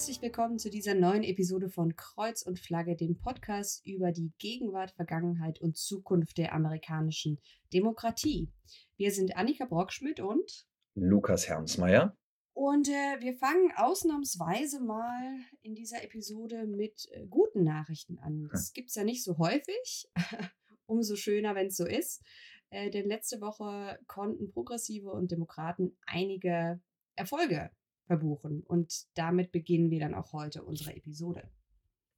Herzlich willkommen zu dieser neuen Episode von Kreuz und Flagge, dem Podcast über die Gegenwart, Vergangenheit und Zukunft der amerikanischen Demokratie. Wir sind Annika Brockschmidt und Lukas Hermsmeier. Und äh, wir fangen ausnahmsweise mal in dieser Episode mit äh, guten Nachrichten an. Das hm. gibt es ja nicht so häufig. Umso schöner, wenn es so ist. Äh, denn letzte Woche konnten Progressive und Demokraten einige Erfolge verbuchen. Und damit beginnen wir dann auch heute unsere Episode.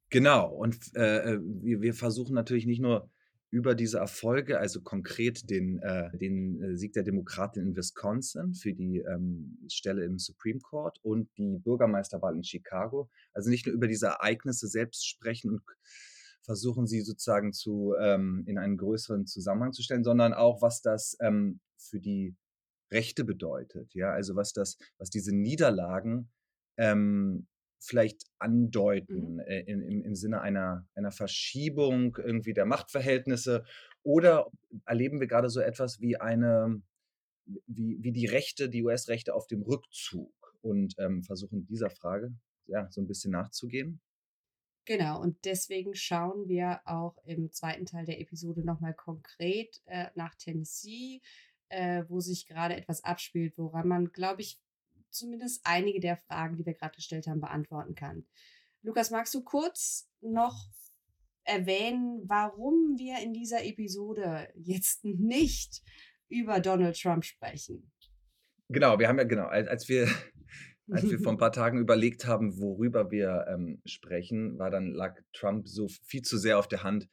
Genau. Und äh, äh, wir, wir versuchen natürlich nicht nur über diese Erfolge, also konkret den, äh, den äh, Sieg der Demokraten in Wisconsin für die ähm, Stelle im Supreme Court und die Bürgermeisterwahl in Chicago. Also nicht nur über diese Ereignisse selbst sprechen und versuchen sie sozusagen zu ähm, in einen größeren Zusammenhang zu stellen, sondern auch, was das ähm, für die Rechte bedeutet. Ja, also was das, was diese Niederlagen ähm, vielleicht andeuten mhm. äh, in, im, im Sinne einer, einer Verschiebung irgendwie der Machtverhältnisse oder erleben wir gerade so etwas wie eine, wie, wie die Rechte, die US-Rechte auf dem Rückzug und ähm, versuchen dieser Frage ja, so ein bisschen nachzugehen. Genau, und deswegen schauen wir auch im zweiten Teil der Episode nochmal konkret äh, nach Tennessee, äh, wo sich gerade etwas abspielt, woran man, glaube ich, zumindest einige der Fragen, die wir gerade gestellt haben, beantworten kann. Lukas, magst du kurz noch erwähnen, warum wir in dieser Episode jetzt nicht über Donald Trump sprechen? Genau, wir haben ja genau, als, als wir als wir vor ein paar Tagen überlegt haben, worüber wir ähm, sprechen, war dann lag Trump so viel zu sehr auf der Hand.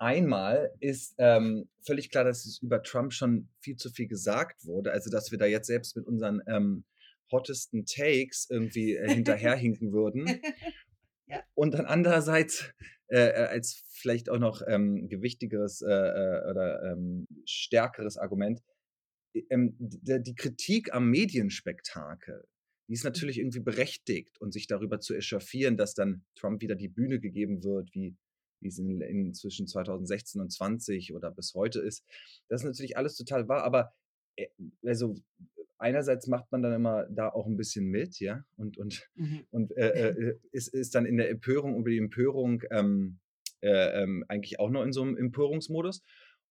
Einmal ist ähm, völlig klar, dass es über Trump schon viel zu viel gesagt wurde. Also, dass wir da jetzt selbst mit unseren ähm, hottesten Takes irgendwie äh, hinterherhinken würden. ja. Und dann andererseits äh, äh, als vielleicht auch noch ähm, gewichtigeres äh, äh oder ähm, stärkeres Argument, ähm, die, die Kritik am Medienspektakel, die ist natürlich irgendwie berechtigt und sich darüber zu echauffieren, dass dann Trump wieder die Bühne gegeben wird, wie wie es in, in zwischen 2016 und 20 oder bis heute ist. Das ist natürlich alles total wahr, aber äh, also einerseits macht man dann immer da auch ein bisschen mit, ja, und, und, mhm. und äh, äh, ist, ist dann in der Empörung über die Empörung ähm, äh, ähm, eigentlich auch noch in so einem Empörungsmodus.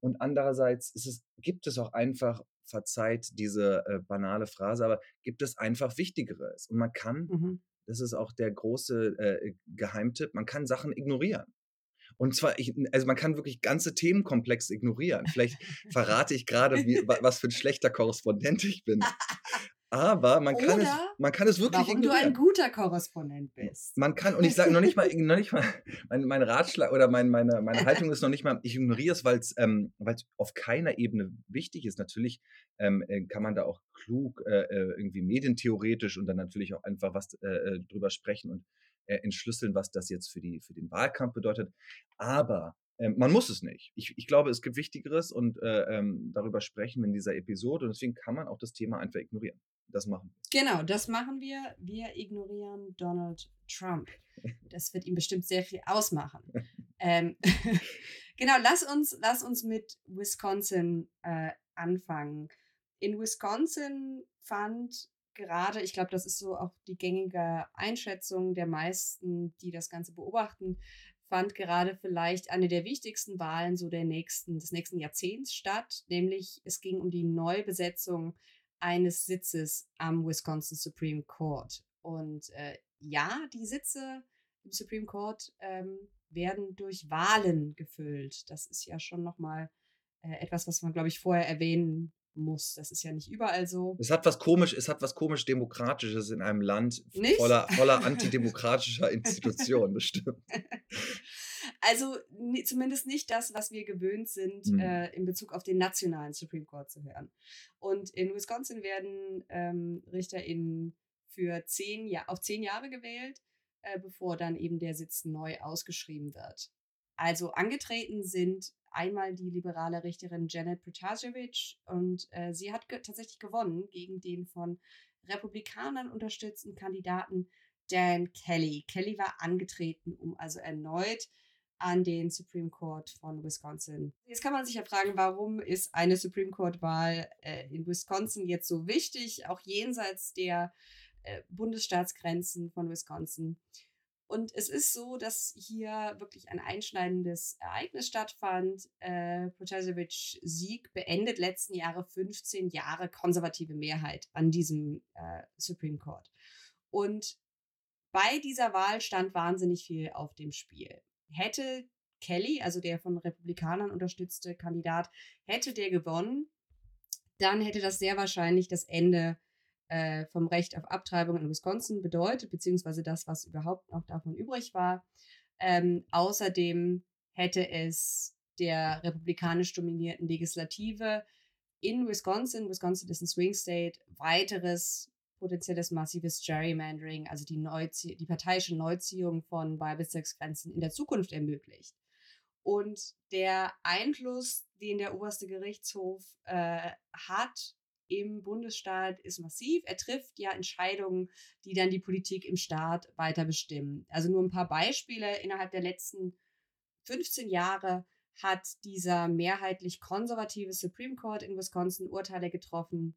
Und andererseits es, gibt es auch einfach, verzeiht diese äh, banale Phrase, aber gibt es einfach Wichtigeres. Und man kann, mhm. das ist auch der große äh, Geheimtipp, man kann Sachen ignorieren. Und zwar, ich, also man kann wirklich ganze Themenkomplexe ignorieren. Vielleicht verrate ich gerade, was für ein schlechter Korrespondent ich bin. Aber man kann, Oder es, man kann es wirklich warum du ein guter Korrespondent bist. Man kann, und ich sage noch nicht mal, noch nicht mal mein, mein Ratschlag oder mein, meine, meine Haltung ist noch nicht mal, ich ignoriere es, weil es ähm, auf keiner Ebene wichtig ist. Natürlich ähm, äh, kann man da auch klug äh, äh, irgendwie medientheoretisch und dann natürlich auch einfach was äh, äh drüber sprechen und entschlüsseln, was das jetzt für, die, für den Wahlkampf bedeutet. Aber ähm, man muss es nicht. Ich, ich glaube, es gibt Wichtigeres und äh, ähm, darüber sprechen wir in dieser Episode und deswegen kann man auch das Thema einfach ignorieren. Das machen wir. Genau, das machen wir. Wir ignorieren Donald Trump. Das wird ihm bestimmt sehr viel ausmachen. ähm, genau, lass uns, lass uns mit Wisconsin äh, anfangen. In Wisconsin fand gerade, ich glaube, das ist so auch die gängige Einschätzung der meisten, die das Ganze beobachten, fand gerade vielleicht eine der wichtigsten Wahlen so der nächsten, des nächsten Jahrzehnts statt, nämlich es ging um die Neubesetzung eines Sitzes am Wisconsin Supreme Court. Und äh, ja, die Sitze im Supreme Court ähm, werden durch Wahlen gefüllt. Das ist ja schon nochmal äh, etwas, was man, glaube ich, vorher erwähnen muss. Das ist ja nicht überall so. Es hat was komisch, es hat was komisch Demokratisches in einem Land nicht? voller, voller antidemokratischer Institutionen, bestimmt. Also zumindest nicht das, was wir gewöhnt sind, mhm. äh, in Bezug auf den nationalen Supreme Court zu hören. Und in Wisconsin werden ähm, RichterInnen für zehn Jahr, auf zehn Jahre gewählt, äh, bevor dann eben der Sitz neu ausgeschrieben wird. Also angetreten sind einmal die liberale Richterin Janet Protasevich und äh, sie hat ge tatsächlich gewonnen gegen den von Republikanern unterstützten Kandidaten Dan Kelly. Kelly war angetreten, um also erneut an den Supreme Court von Wisconsin. Jetzt kann man sich ja fragen, warum ist eine Supreme Court-Wahl äh, in Wisconsin jetzt so wichtig, auch jenseits der äh, Bundesstaatsgrenzen von Wisconsin. Und es ist so, dass hier wirklich ein einschneidendes Ereignis stattfand. Äh, Protasevich Sieg beendet letzten Jahre 15 Jahre konservative Mehrheit an diesem äh, Supreme Court. Und bei dieser Wahl stand wahnsinnig viel auf dem Spiel. Hätte Kelly, also der von Republikanern unterstützte Kandidat, hätte der gewonnen, dann hätte das sehr wahrscheinlich das Ende äh, vom Recht auf Abtreibung in Wisconsin bedeutet, beziehungsweise das, was überhaupt noch davon übrig war. Ähm, außerdem hätte es der republikanisch dominierten Legislative in Wisconsin, Wisconsin ist ein Swing State, weiteres potenzielles massives Gerrymandering, also die, die parteiische Neuziehung von Wahlbezirksgrenzen in der Zukunft ermöglicht. Und der Einfluss, den der oberste Gerichtshof äh, hat im Bundesstaat ist massiv. Er trifft ja Entscheidungen, die dann die Politik im Staat weiter bestimmen. Also nur ein paar Beispiele. Innerhalb der letzten 15 Jahre hat dieser mehrheitlich konservative Supreme Court in Wisconsin Urteile getroffen,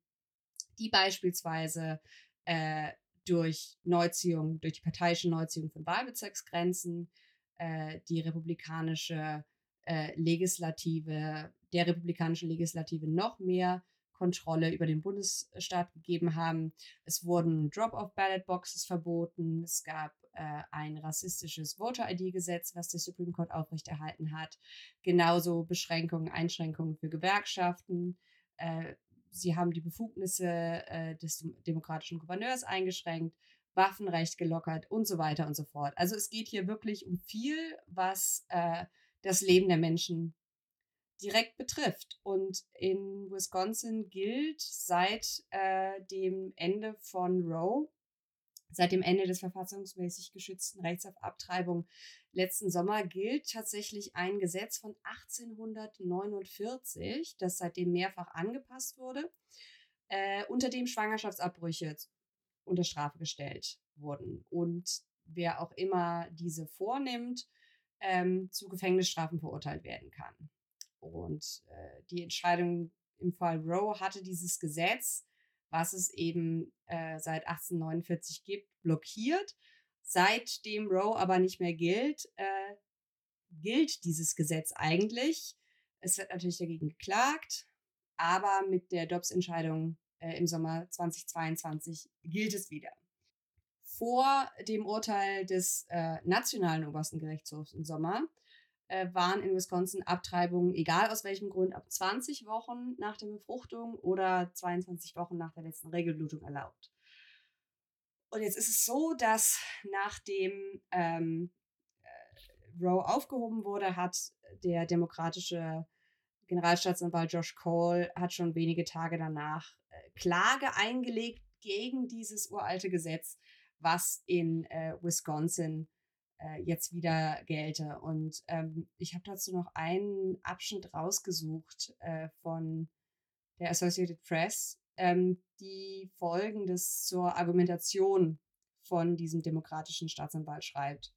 die beispielsweise äh, durch Neuziehung, durch die parteiische Neuziehung von Wahlbezirksgrenzen, äh, die republikanische äh, Legislative, der republikanischen Legislative noch mehr Kontrolle über den Bundesstaat gegeben haben. Es wurden Drop-off-Ballot-Boxes verboten. Es gab äh, ein rassistisches Voter-ID-Gesetz, was der Supreme Court aufrechterhalten hat. Genauso Beschränkungen, Einschränkungen für Gewerkschaften. Äh, sie haben die Befugnisse äh, des demokratischen Gouverneurs eingeschränkt. Waffenrecht gelockert und so weiter und so fort. Also es geht hier wirklich um viel, was äh, das Leben der Menschen direkt betrifft. Und in Wisconsin gilt seit äh, dem Ende von Roe, seit dem Ende des verfassungsmäßig geschützten Rechts auf Abtreibung letzten Sommer, gilt tatsächlich ein Gesetz von 1849, das seitdem mehrfach angepasst wurde, äh, unter dem Schwangerschaftsabbrüche unter Strafe gestellt wurden. Und wer auch immer diese vornimmt, ähm, zu Gefängnisstrafen verurteilt werden kann. Und äh, die Entscheidung im Fall Roe hatte dieses Gesetz, was es eben äh, seit 1849 gibt, blockiert. Seitdem Roe aber nicht mehr gilt, äh, gilt dieses Gesetz eigentlich. Es wird natürlich dagegen geklagt, aber mit der Dobbs-Entscheidung äh, im Sommer 2022 gilt es wieder. Vor dem Urteil des äh, nationalen obersten Gerichtshofs im Sommer äh, waren in Wisconsin Abtreibungen, egal aus welchem Grund, ab 20 Wochen nach der Befruchtung oder 22 Wochen nach der letzten Regelblutung erlaubt. Und jetzt ist es so, dass nachdem ähm, äh, Roe aufgehoben wurde, hat der demokratische Generalstaatsanwalt Josh Cole hat schon wenige Tage danach äh, Klage eingelegt gegen dieses uralte Gesetz, was in äh, Wisconsin äh, jetzt wieder gelte. Und ähm, ich habe dazu noch einen Abschnitt rausgesucht äh, von der Associated Press, ähm, die Folgendes zur Argumentation von diesem demokratischen Staatsanwalt schreibt.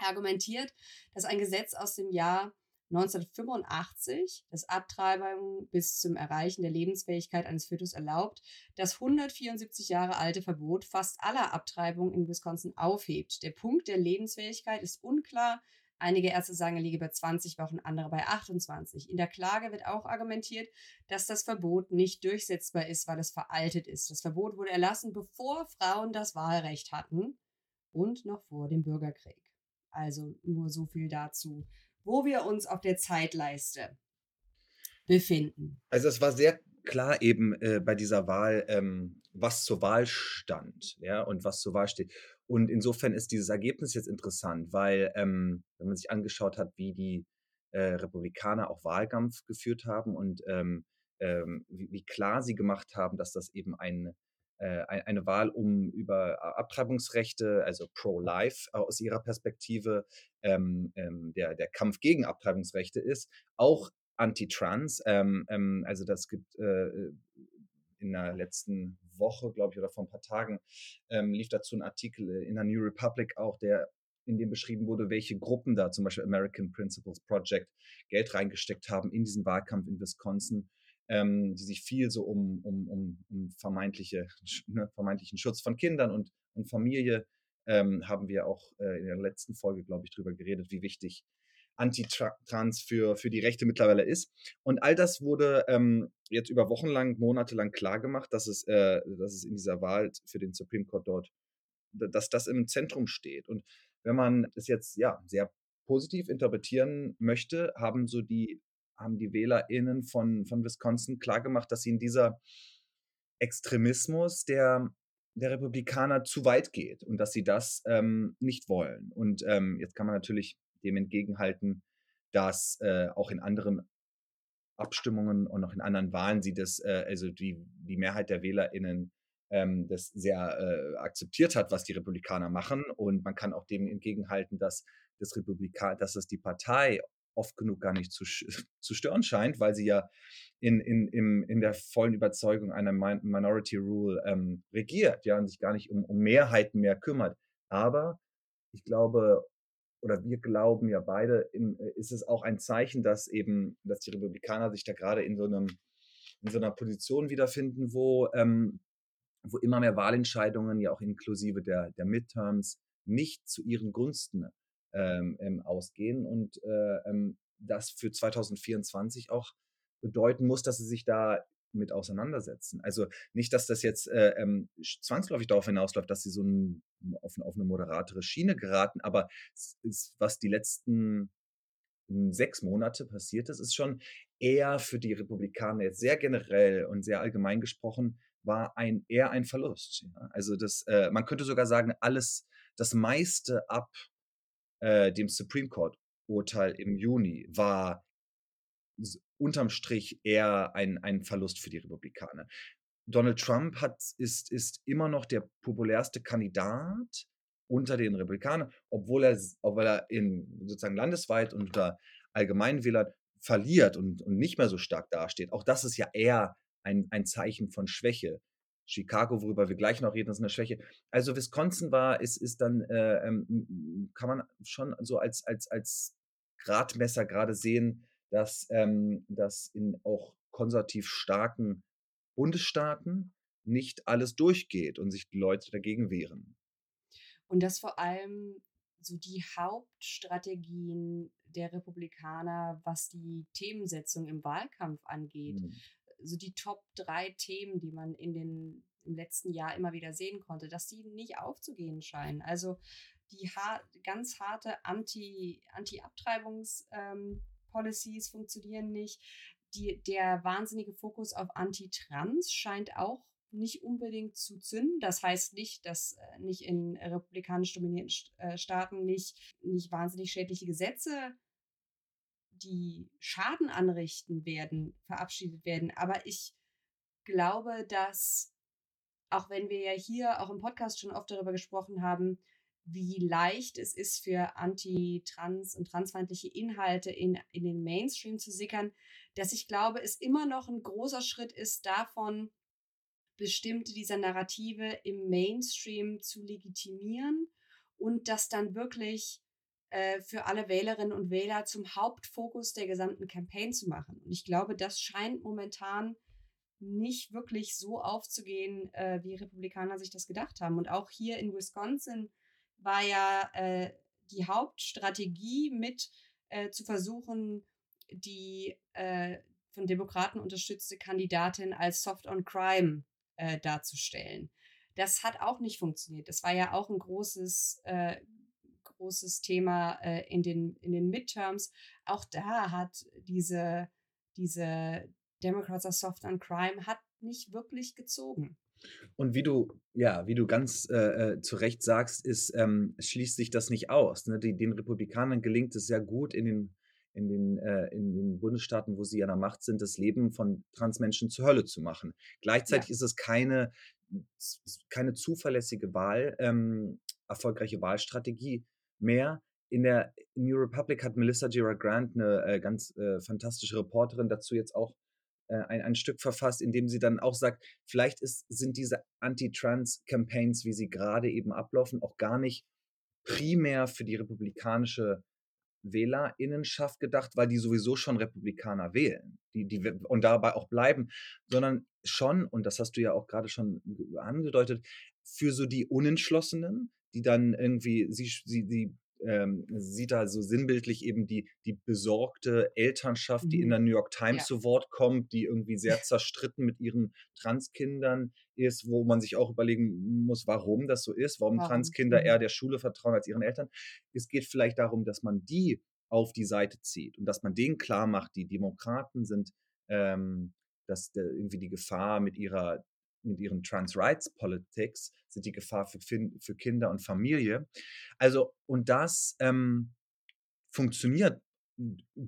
Er argumentiert, dass ein Gesetz aus dem Jahr 1985 das Abtreibung bis zum Erreichen der Lebensfähigkeit eines Fötus erlaubt, das 174 Jahre alte Verbot fast aller Abtreibungen in Wisconsin aufhebt. Der Punkt der Lebensfähigkeit ist unklar. Einige Ärzte sagen, er liege bei 20 Wochen, andere bei 28. In der Klage wird auch argumentiert, dass das Verbot nicht durchsetzbar ist, weil es veraltet ist. Das Verbot wurde erlassen, bevor Frauen das Wahlrecht hatten und noch vor dem Bürgerkrieg. Also nur so viel dazu wo wir uns auf der Zeitleiste befinden. Also es war sehr klar eben äh, bei dieser Wahl, ähm, was zur Wahl stand, ja, und was zur Wahl steht. Und insofern ist dieses Ergebnis jetzt interessant, weil ähm, wenn man sich angeschaut hat, wie die äh, Republikaner auch Wahlkampf geführt haben und ähm, ähm wie, wie, klar sie gemacht haben, dass das eben ein eine Wahl um über Abtreibungsrechte, also pro-life aus ihrer Perspektive, ähm, ähm, der, der Kampf gegen Abtreibungsrechte ist, auch anti-trans. Ähm, ähm also das gibt äh, in der letzten Woche, glaube ich, oder vor ein paar Tagen, ähm, lief dazu ein Artikel in der New Republic auch, der in dem beschrieben wurde, welche Gruppen da, zum Beispiel American Principles Project, Geld reingesteckt haben in diesen Wahlkampf in Wisconsin ähm, die sich viel so um, um, um, um vermeintliche, ne, vermeintlichen Schutz von Kindern und, und Familie ähm, haben wir auch äh, in der letzten Folge, glaube ich, drüber geredet, wie wichtig Anti-Trans für, für die Rechte mittlerweile ist. Und all das wurde ähm, jetzt über Wochen lang, Monate lang klargemacht, dass es, äh, dass es in dieser Wahl für den Supreme Court dort, dass das im Zentrum steht. Und wenn man es jetzt ja sehr positiv interpretieren möchte, haben so die, haben die WählerInnen von, von Wisconsin klargemacht, dass sie in dieser Extremismus der, der Republikaner zu weit geht und dass sie das ähm, nicht wollen. Und ähm, jetzt kann man natürlich dem entgegenhalten, dass äh, auch in anderen Abstimmungen und auch in anderen Wahlen sie das, äh, also die, die Mehrheit der WählerInnen ähm, das sehr äh, akzeptiert hat, was die Republikaner machen. Und man kann auch dem entgegenhalten, dass das Republikan, dass das die Partei oft genug gar nicht zu, zu stören scheint, weil sie ja in, in, in, in der vollen Überzeugung einer Minority Rule ähm, regiert, ja, und sich gar nicht um, um Mehrheiten mehr kümmert. Aber ich glaube, oder wir glauben ja beide, äh, ist es auch ein Zeichen, dass eben, dass die Republikaner sich da gerade in so einem, in so einer Position wiederfinden, wo, ähm, wo immer mehr Wahlentscheidungen, ja auch inklusive der, der Midterms, nicht zu ihren Gunsten ähm, ähm, ausgehen und äh, ähm, das für 2024 auch bedeuten muss, dass sie sich da mit auseinandersetzen. Also nicht, dass das jetzt äh, ähm, zwangsläufig darauf hinausläuft, dass sie so ein, auf, auf, eine moderatere Schiene geraten, aber ist, was die letzten hm, sechs Monate passiert ist, ist schon eher für die Republikaner jetzt sehr generell und sehr allgemein gesprochen, war ein eher ein Verlust. Ja? Also das, äh, man könnte sogar sagen, alles, das meiste ab äh, dem Supreme Court Urteil im Juni war unterm Strich eher ein, ein Verlust für die Republikaner. Donald Trump hat, ist, ist immer noch der populärste Kandidat unter den Republikanern, obwohl er, obwohl er in sozusagen landesweit unter Allgemeinwählern verliert und, und nicht mehr so stark dasteht. Auch das ist ja eher ein, ein Zeichen von Schwäche. Chicago, worüber wir gleich noch reden, ist eine Schwäche. Also Wisconsin war, ist, ist dann, äh, ähm, kann man schon so als, als, als Gradmesser gerade sehen, dass, ähm, dass in auch konservativ starken Bundesstaaten nicht alles durchgeht und sich die Leute dagegen wehren. Und dass vor allem so die Hauptstrategien der Republikaner, was die Themensetzung im Wahlkampf angeht, mhm. So die Top drei Themen, die man in den im letzten Jahr immer wieder sehen konnte, dass die nicht aufzugehen scheinen. Also die har ganz harte Anti, Anti-Abtreibungs- ähm, Policies funktionieren nicht. Die, der wahnsinnige Fokus auf Anti-Trans scheint auch nicht unbedingt zu zünden. Das heißt nicht, dass äh, nicht in republikanisch dominierten äh, Staaten nicht, nicht wahnsinnig schädliche Gesetze, die Schaden anrichten werden, verabschiedet werden. Aber ich glaube, dass, auch wenn wir ja hier auch im Podcast schon oft darüber gesprochen haben, wie leicht es ist für anti-trans und transfeindliche Inhalte in, in den Mainstream zu sickern, dass ich glaube, es immer noch ein großer Schritt ist, davon bestimmte dieser Narrative im Mainstream zu legitimieren und das dann wirklich äh, für alle Wählerinnen und Wähler zum Hauptfokus der gesamten Campaign zu machen. Und ich glaube, das scheint momentan nicht wirklich so aufzugehen, äh, wie Republikaner sich das gedacht haben. Und auch hier in Wisconsin war ja äh, die Hauptstrategie mit äh, zu versuchen, die äh, von Demokraten unterstützte Kandidatin als Soft on Crime äh, darzustellen. Das hat auch nicht funktioniert. Das war ja auch ein großes, großes Thema äh, in, den, in den Midterms. Auch da hat diese, diese Democrats are Soft on Crime hat nicht wirklich gezogen. Und wie du, ja, wie du ganz äh, äh, zu Recht sagst, ist, ähm, schließt sich das nicht aus. Ne? Die, den Republikanern gelingt es sehr gut in den, in, den, äh, in den Bundesstaaten, wo sie an der Macht sind, das Leben von Transmenschen zur Hölle zu machen. Gleichzeitig ja. ist es keine, keine zuverlässige Wahl, ähm, erfolgreiche Wahlstrategie mehr. In der New Republic hat Melissa Gira Grant, eine äh, ganz äh, fantastische Reporterin, dazu jetzt auch äh, ein, ein Stück verfasst, in dem sie dann auch sagt, vielleicht ist, sind diese Anti-Trans-Campaigns, wie sie gerade eben ablaufen, auch gar nicht primär für die republikanische Wählerinnenschaft gedacht, weil die sowieso schon Republikaner wählen die, die, und dabei auch bleiben, sondern schon, und das hast du ja auch gerade schon angedeutet, für so die Unentschlossenen, die dann irgendwie, sie, sie, sie ähm, sieht da so sinnbildlich eben die, die besorgte Elternschaft, mhm. die in mhm. der New York Times ja. zu Wort kommt, die irgendwie sehr zerstritten mit ihren Transkindern ist, wo man sich auch überlegen muss, warum das so ist, warum, warum? Transkinder mhm. eher der Schule vertrauen als ihren Eltern. Es geht vielleicht darum, dass man die auf die Seite zieht und dass man denen klar macht, die Demokraten sind, ähm, dass der, irgendwie die Gefahr mit ihrer mit ihren Trans Rights Politics sind die Gefahr für, für Kinder und Familie. Also, und das ähm, funktioniert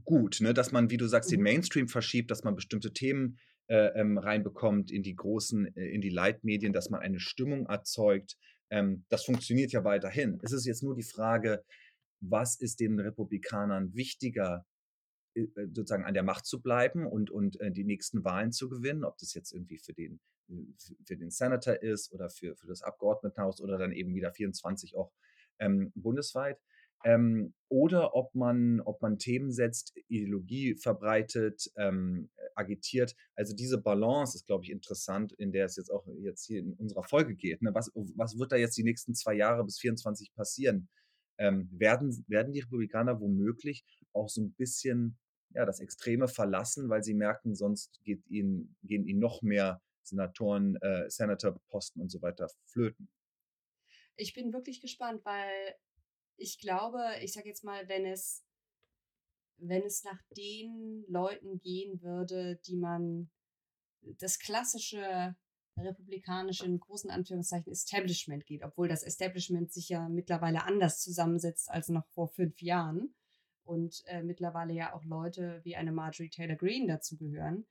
gut, ne? dass man, wie du sagst, den mhm. Mainstream verschiebt, dass man bestimmte Themen äh, ähm, reinbekommt in die großen, äh, in die Leitmedien, dass man eine Stimmung erzeugt. Ähm, das funktioniert ja weiterhin. Es ist jetzt nur die Frage, was ist den Republikanern wichtiger, sozusagen an der Macht zu bleiben und, und äh, die nächsten Wahlen zu gewinnen, ob das jetzt irgendwie für den, für den Senator ist oder für, für das Abgeordnetenhaus oder dann eben wieder 24 auch ähm, bundesweit. Ähm, oder ob man, ob man Themen setzt, Ideologie verbreitet, ähm, agitiert. Also diese Balance ist, glaube ich, interessant, in der es jetzt auch jetzt hier in unserer Folge geht. Ne? Was, was wird da jetzt die nächsten zwei Jahre bis 24 passieren? ähm, werden, werden die Republikaner womöglich auch so ein bisschen ja, das Extreme verlassen, weil sie merken, sonst geht ihnen, gehen ihnen noch mehr Senatoren, äh, Senatorposten und so weiter flöten. Ich bin wirklich gespannt, weil ich glaube, ich sage jetzt mal, wenn es, wenn es nach den Leuten gehen würde, die man das klassische republikanische, in großen Anführungszeichen, Establishment geht, obwohl das Establishment sich ja mittlerweile anders zusammensetzt als noch vor fünf Jahren und äh, mittlerweile ja auch Leute wie eine Marjorie Taylor Greene dazugehören.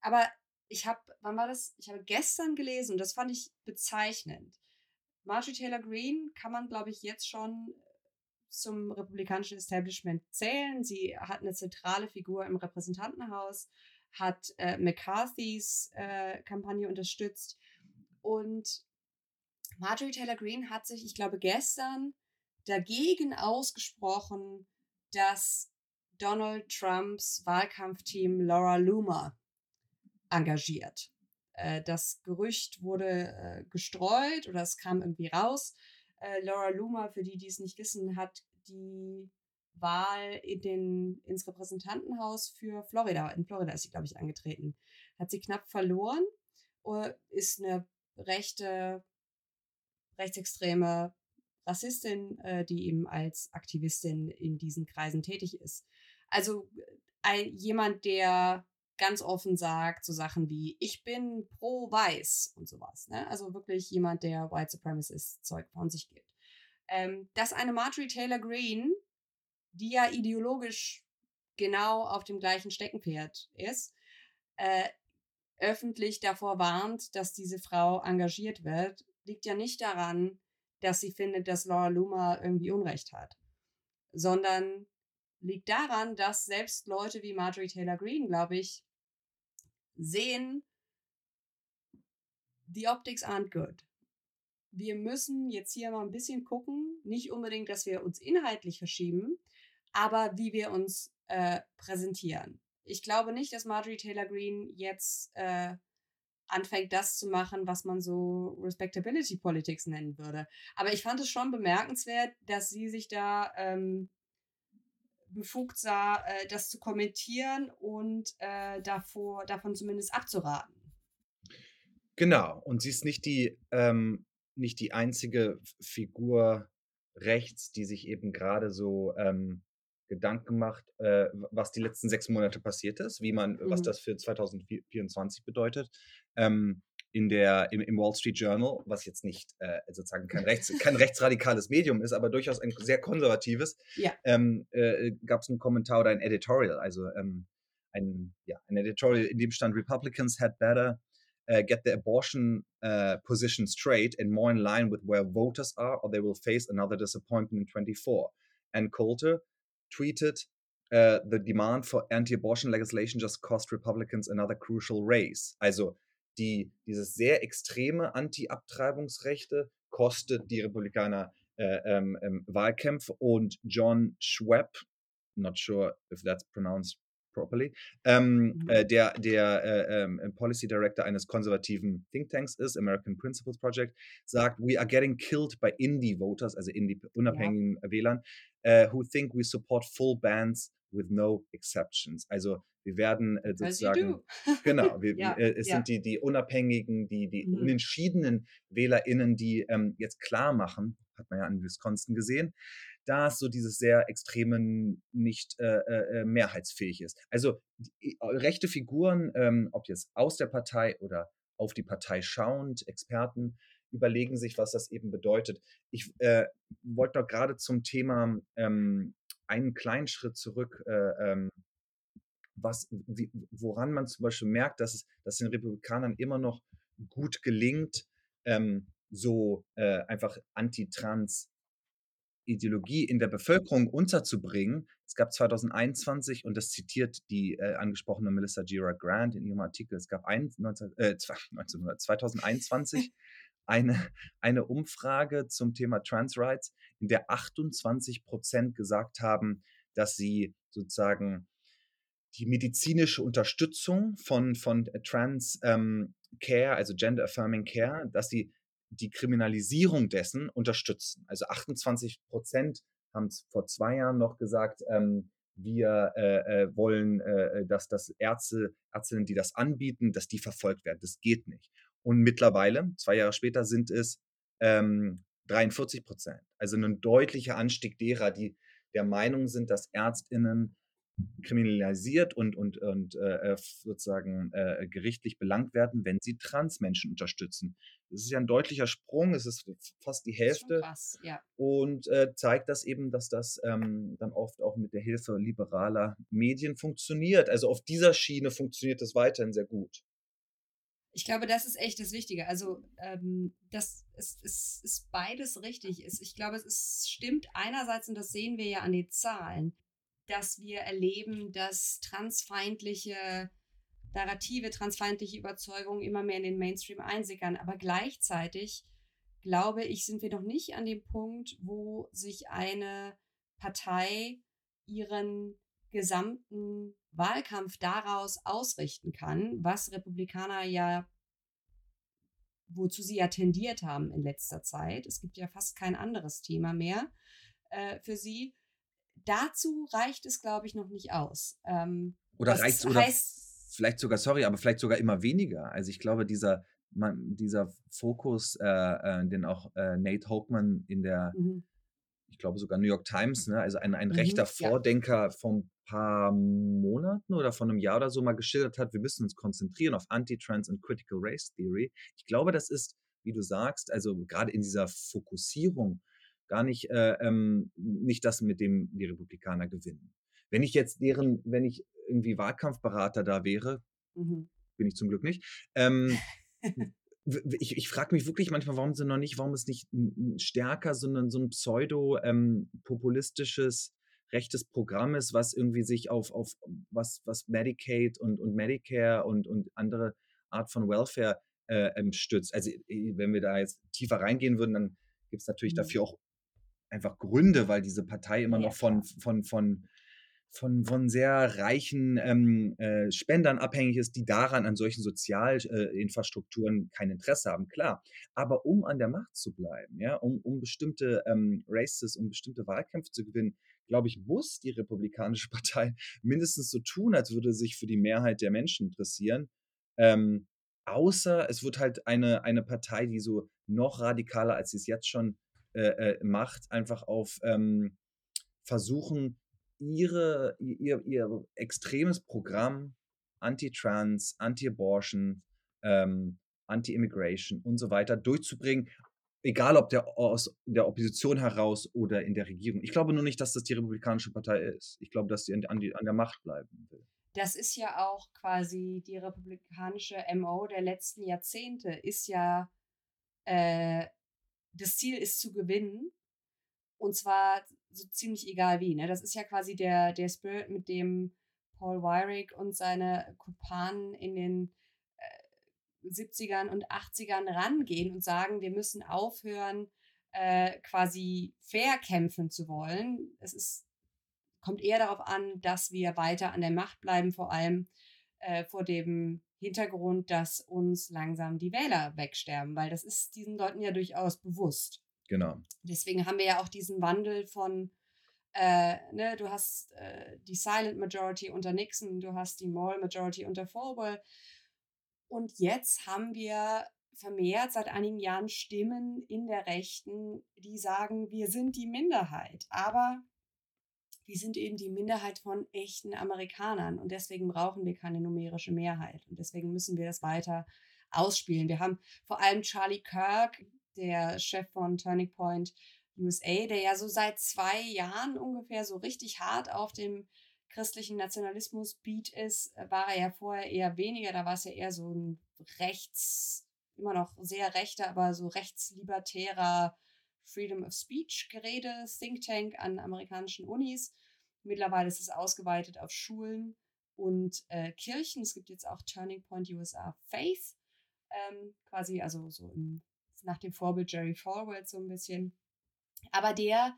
Aber ich habe, wann war das? Ich habe gestern gelesen und das fand ich bezeichnend. Marjorie Taylor Greene kann man, glaube ich, jetzt schon zum republikanischen Establishment zählen. Sie hat eine zentrale Figur im Repräsentantenhaus hat äh, McCarthys äh, Kampagne unterstützt. Und Marjorie Taylor Greene hat sich, ich glaube, gestern dagegen ausgesprochen, dass Donald Trumps Wahlkampfteam Laura Loomer engagiert. Äh, das Gerücht wurde äh, gestreut oder es kam irgendwie raus. Äh, Laura Loomer, für die, die es nicht wissen, hat die Wahl in den, ins Repräsentantenhaus für Florida. In Florida ist sie, glaube ich, angetreten. Hat sie knapp verloren, ist eine rechte, rechtsextreme Rassistin, äh, die eben als Aktivistin in diesen Kreisen tätig ist. Also ein, jemand, der ganz offen sagt, so Sachen wie, ich bin pro-weiß und sowas. Ne? Also wirklich jemand, der White Supremacist Zeug von sich gibt. Ähm, dass eine Marjorie Taylor Greene die ja ideologisch genau auf dem gleichen Steckenpferd ist, äh, öffentlich davor warnt, dass diese Frau engagiert wird, liegt ja nicht daran, dass sie findet, dass Laura Loomer irgendwie Unrecht hat, sondern liegt daran, dass selbst Leute wie Marjorie Taylor Greene, glaube ich, sehen, the optics aren't good. Wir müssen jetzt hier mal ein bisschen gucken, nicht unbedingt, dass wir uns inhaltlich verschieben, aber wie wir uns äh, präsentieren. Ich glaube nicht, dass Marjorie Taylor Greene jetzt äh, anfängt, das zu machen, was man so Respectability Politics nennen würde. Aber ich fand es schon bemerkenswert, dass sie sich da ähm, befugt sah, äh, das zu kommentieren und äh, davor, davon zumindest abzuraten. Genau, und sie ist nicht die, ähm, nicht die einzige Figur rechts, die sich eben gerade so ähm, Gedanken gemacht, äh, was die letzten sechs Monate passiert ist, wie man, mhm. was das für 2024 bedeutet. Ähm, in der, im, im, Wall Street Journal, was jetzt nicht äh, sozusagen kein, Rechts, kein rechtsradikales Medium ist, aber durchaus ein sehr konservatives, ja. ähm, äh, gab es einen Kommentar oder ein Editorial, also ähm, ein, ja, ein Editorial, in dem stand, Republicans had better uh, get the abortion uh, position straight and more in line with where voters are, or they will face another disappointment in 24. And Coulter, tweeted, uh, the demand for anti-abortion legislation just cost Republicans another crucial race. Also die, dieses sehr extreme Anti-Abtreibungsrechte kostet die Republikaner äh, ähm, ähm, Wahlkämpfe und John Schwab, not sure if that's pronounced properly, ähm, mhm. äh, der, der äh, ähm, Policy Director eines konservativen Thinktanks ist, American Principles Project, sagt, we are getting killed by indie voters, also indie unabhängigen ja. Wählern, uh, who think we support full bans with no exceptions. Also wir werden äh, sozusagen, genau, wir, ja, äh, es ja. sind die, die Unabhängigen, die, die mhm. unentschiedenen WählerInnen, die ähm, jetzt klar machen, hat man ja in Wisconsin gesehen, dass so dieses sehr extreme nicht äh, äh, äh mehrheitsfähig ist. Also die, äh, rechte Figuren, ähm, ob jetzt aus der Partei oder auf die Partei schauend, Experten, überlegen sich, was das eben bedeutet. Ich äh, wollte noch gerade zum Thema ähm, einen kleinen Schritt zurück, äh, ähm, was, wie, woran man zum Beispiel merkt, dass es dass den Republikanern immer noch gut gelingt, ähm, so äh, einfach anti-trans Ideologie in der Bevölkerung unterzubringen. Es gab 2021, und das zitiert die äh, angesprochene Melissa Gira Grant in ihrem Artikel, es gab ein, 19, äh, 1900, 2021 eine, eine Umfrage zum Thema Trans Rights, in der 28 Prozent gesagt haben, dass sie sozusagen die medizinische Unterstützung von, von Trans ähm, Care, also Gender Affirming Care, dass sie die Kriminalisierung dessen unterstützen. Also 28 Prozent haben vor zwei Jahren noch gesagt, ähm, wir äh, äh, wollen, äh, dass das Ärzte, Ärztinnen, die das anbieten, dass die verfolgt werden. Das geht nicht. Und mittlerweile, zwei Jahre später, sind es ähm, 43 Prozent. Also ein deutlicher Anstieg derer, die der Meinung sind, dass Ärztinnen kriminalisiert und, und, und äh, äh, sozusagen äh, gerichtlich belangt werden, wenn sie Transmenschen unterstützen. Das ist ja ein deutlicher Sprung, es ist fast die Hälfte krass, ja. und äh, zeigt das eben, dass das ähm, dann oft auch mit der Hilfe liberaler Medien funktioniert. Also auf dieser Schiene funktioniert das weiterhin sehr gut. Ich glaube, das ist echt das Wichtige. Also ähm, das ist, ist, ist beides richtig. Ich glaube, es ist, stimmt einerseits, und das sehen wir ja an den Zahlen, dass wir erleben, dass transfeindliche Narrative, transfeindliche Überzeugungen immer mehr in den Mainstream einsickern. Aber gleichzeitig, glaube ich, sind wir noch nicht an dem Punkt, wo sich eine Partei ihren gesamten Wahlkampf daraus ausrichten kann, was Republikaner ja, wozu sie ja tendiert haben in letzter Zeit. Es gibt ja fast kein anderes Thema mehr äh, für sie dazu reicht es, glaube ich, noch nicht aus. Ähm, oder reicht es, vielleicht sogar, sorry, aber vielleicht sogar immer weniger. Also ich glaube, dieser, man, dieser Fokus, äh, äh, den auch äh, Nate Hochman in der, mhm. ich glaube sogar New York Times, ne, also ein, ein mhm, rechter Vordenker ja. von paar Monaten oder von einem Jahr oder so mal geschildert hat, wir müssen uns konzentrieren auf Anti-Trans und Critical Race Theory. Ich glaube, das ist, wie du sagst, also gerade in dieser Fokussierung gar nicht, äh, ähm, nicht das, mit dem die Republikaner gewinnen. Wenn ich jetzt deren, wenn ich irgendwie Wahlkampfberater da wäre, mhm. bin ich zum Glück nicht, ähm, ich, ich frage mich wirklich manchmal, warum sie noch nicht, warum es nicht stärker, sondern so ein pseudo-populistisches ähm, rechtes Programm ist, was irgendwie sich auf, auf was, was Medicaid und, und Medicare und, und andere Art von Welfare äh, ähm, stützt. Also wenn wir da jetzt tiefer reingehen würden, dann gibt es natürlich mhm. dafür auch einfach Gründe, weil diese Partei immer ja, noch von, von, von, von, von sehr reichen ähm, äh, Spendern abhängig ist, die daran an solchen Sozialinfrastrukturen äh, kein Interesse haben, klar. Aber um an der Macht zu bleiben, ja, um, um bestimmte ähm, Races, um bestimmte Wahlkämpfe zu gewinnen, glaube ich, muss die Republikanische Partei mindestens so tun, als würde sie sich für die Mehrheit der Menschen interessieren. Ähm, außer es wird halt eine, eine Partei, die so noch radikaler, als sie es jetzt schon äh, äh, macht, einfach auf ähm, versuchen, ihre, ihr, ihr extremes Programm Anti-Trans, Anti-Abortion, ähm, Anti-Immigration und so weiter durchzubringen, egal ob der aus der Opposition heraus oder in der Regierung. Ich glaube nur nicht, dass das die Republikanische Partei ist. Ich glaube, dass sie an, die, an der Macht bleiben will. Das ist ja auch quasi die republikanische MO der letzten Jahrzehnte, ist ja äh, das Ziel ist zu gewinnen. Und zwar so ziemlich egal wie. Ne? Das ist ja quasi der, der Spirit, mit dem Paul Wyrick und seine Kumpanen in den 70ern und 80ern rangehen und sagen, wir müssen aufhören, äh, quasi fair kämpfen zu wollen. Es ist kommt eher darauf an, dass wir weiter an der Macht bleiben, vor allem äh, vor dem Hintergrund, dass uns langsam die Wähler wegsterben, weil das ist diesen Leuten ja durchaus bewusst. Genau. Deswegen haben wir ja auch diesen Wandel von, äh, ne, du hast äh, die Silent Majority unter Nixon, du hast die Moral Majority unter Falwell. Und jetzt haben wir vermehrt seit einigen Jahren Stimmen in der Rechten, die sagen, wir sind die Minderheit. Aber wir sind eben die Minderheit von echten Amerikanern und deswegen brauchen wir keine numerische Mehrheit und deswegen müssen wir das weiter ausspielen. Wir haben vor allem Charlie Kirk, der Chef von Turning Point USA, der ja so seit zwei Jahren ungefähr so richtig hart auf dem christlichen Nationalismus-Beat ist, war er ja vorher eher weniger, da war es ja eher so ein rechts, immer noch sehr rechter, aber so rechtslibertärer Freedom of Speech Gerede, Think Tank an amerikanischen Unis. Mittlerweile ist es ausgeweitet auf Schulen und äh, Kirchen. Es gibt jetzt auch Turning Point USA Faith, ähm, quasi also so im, nach dem Vorbild Jerry Falwell so ein bisschen. Aber der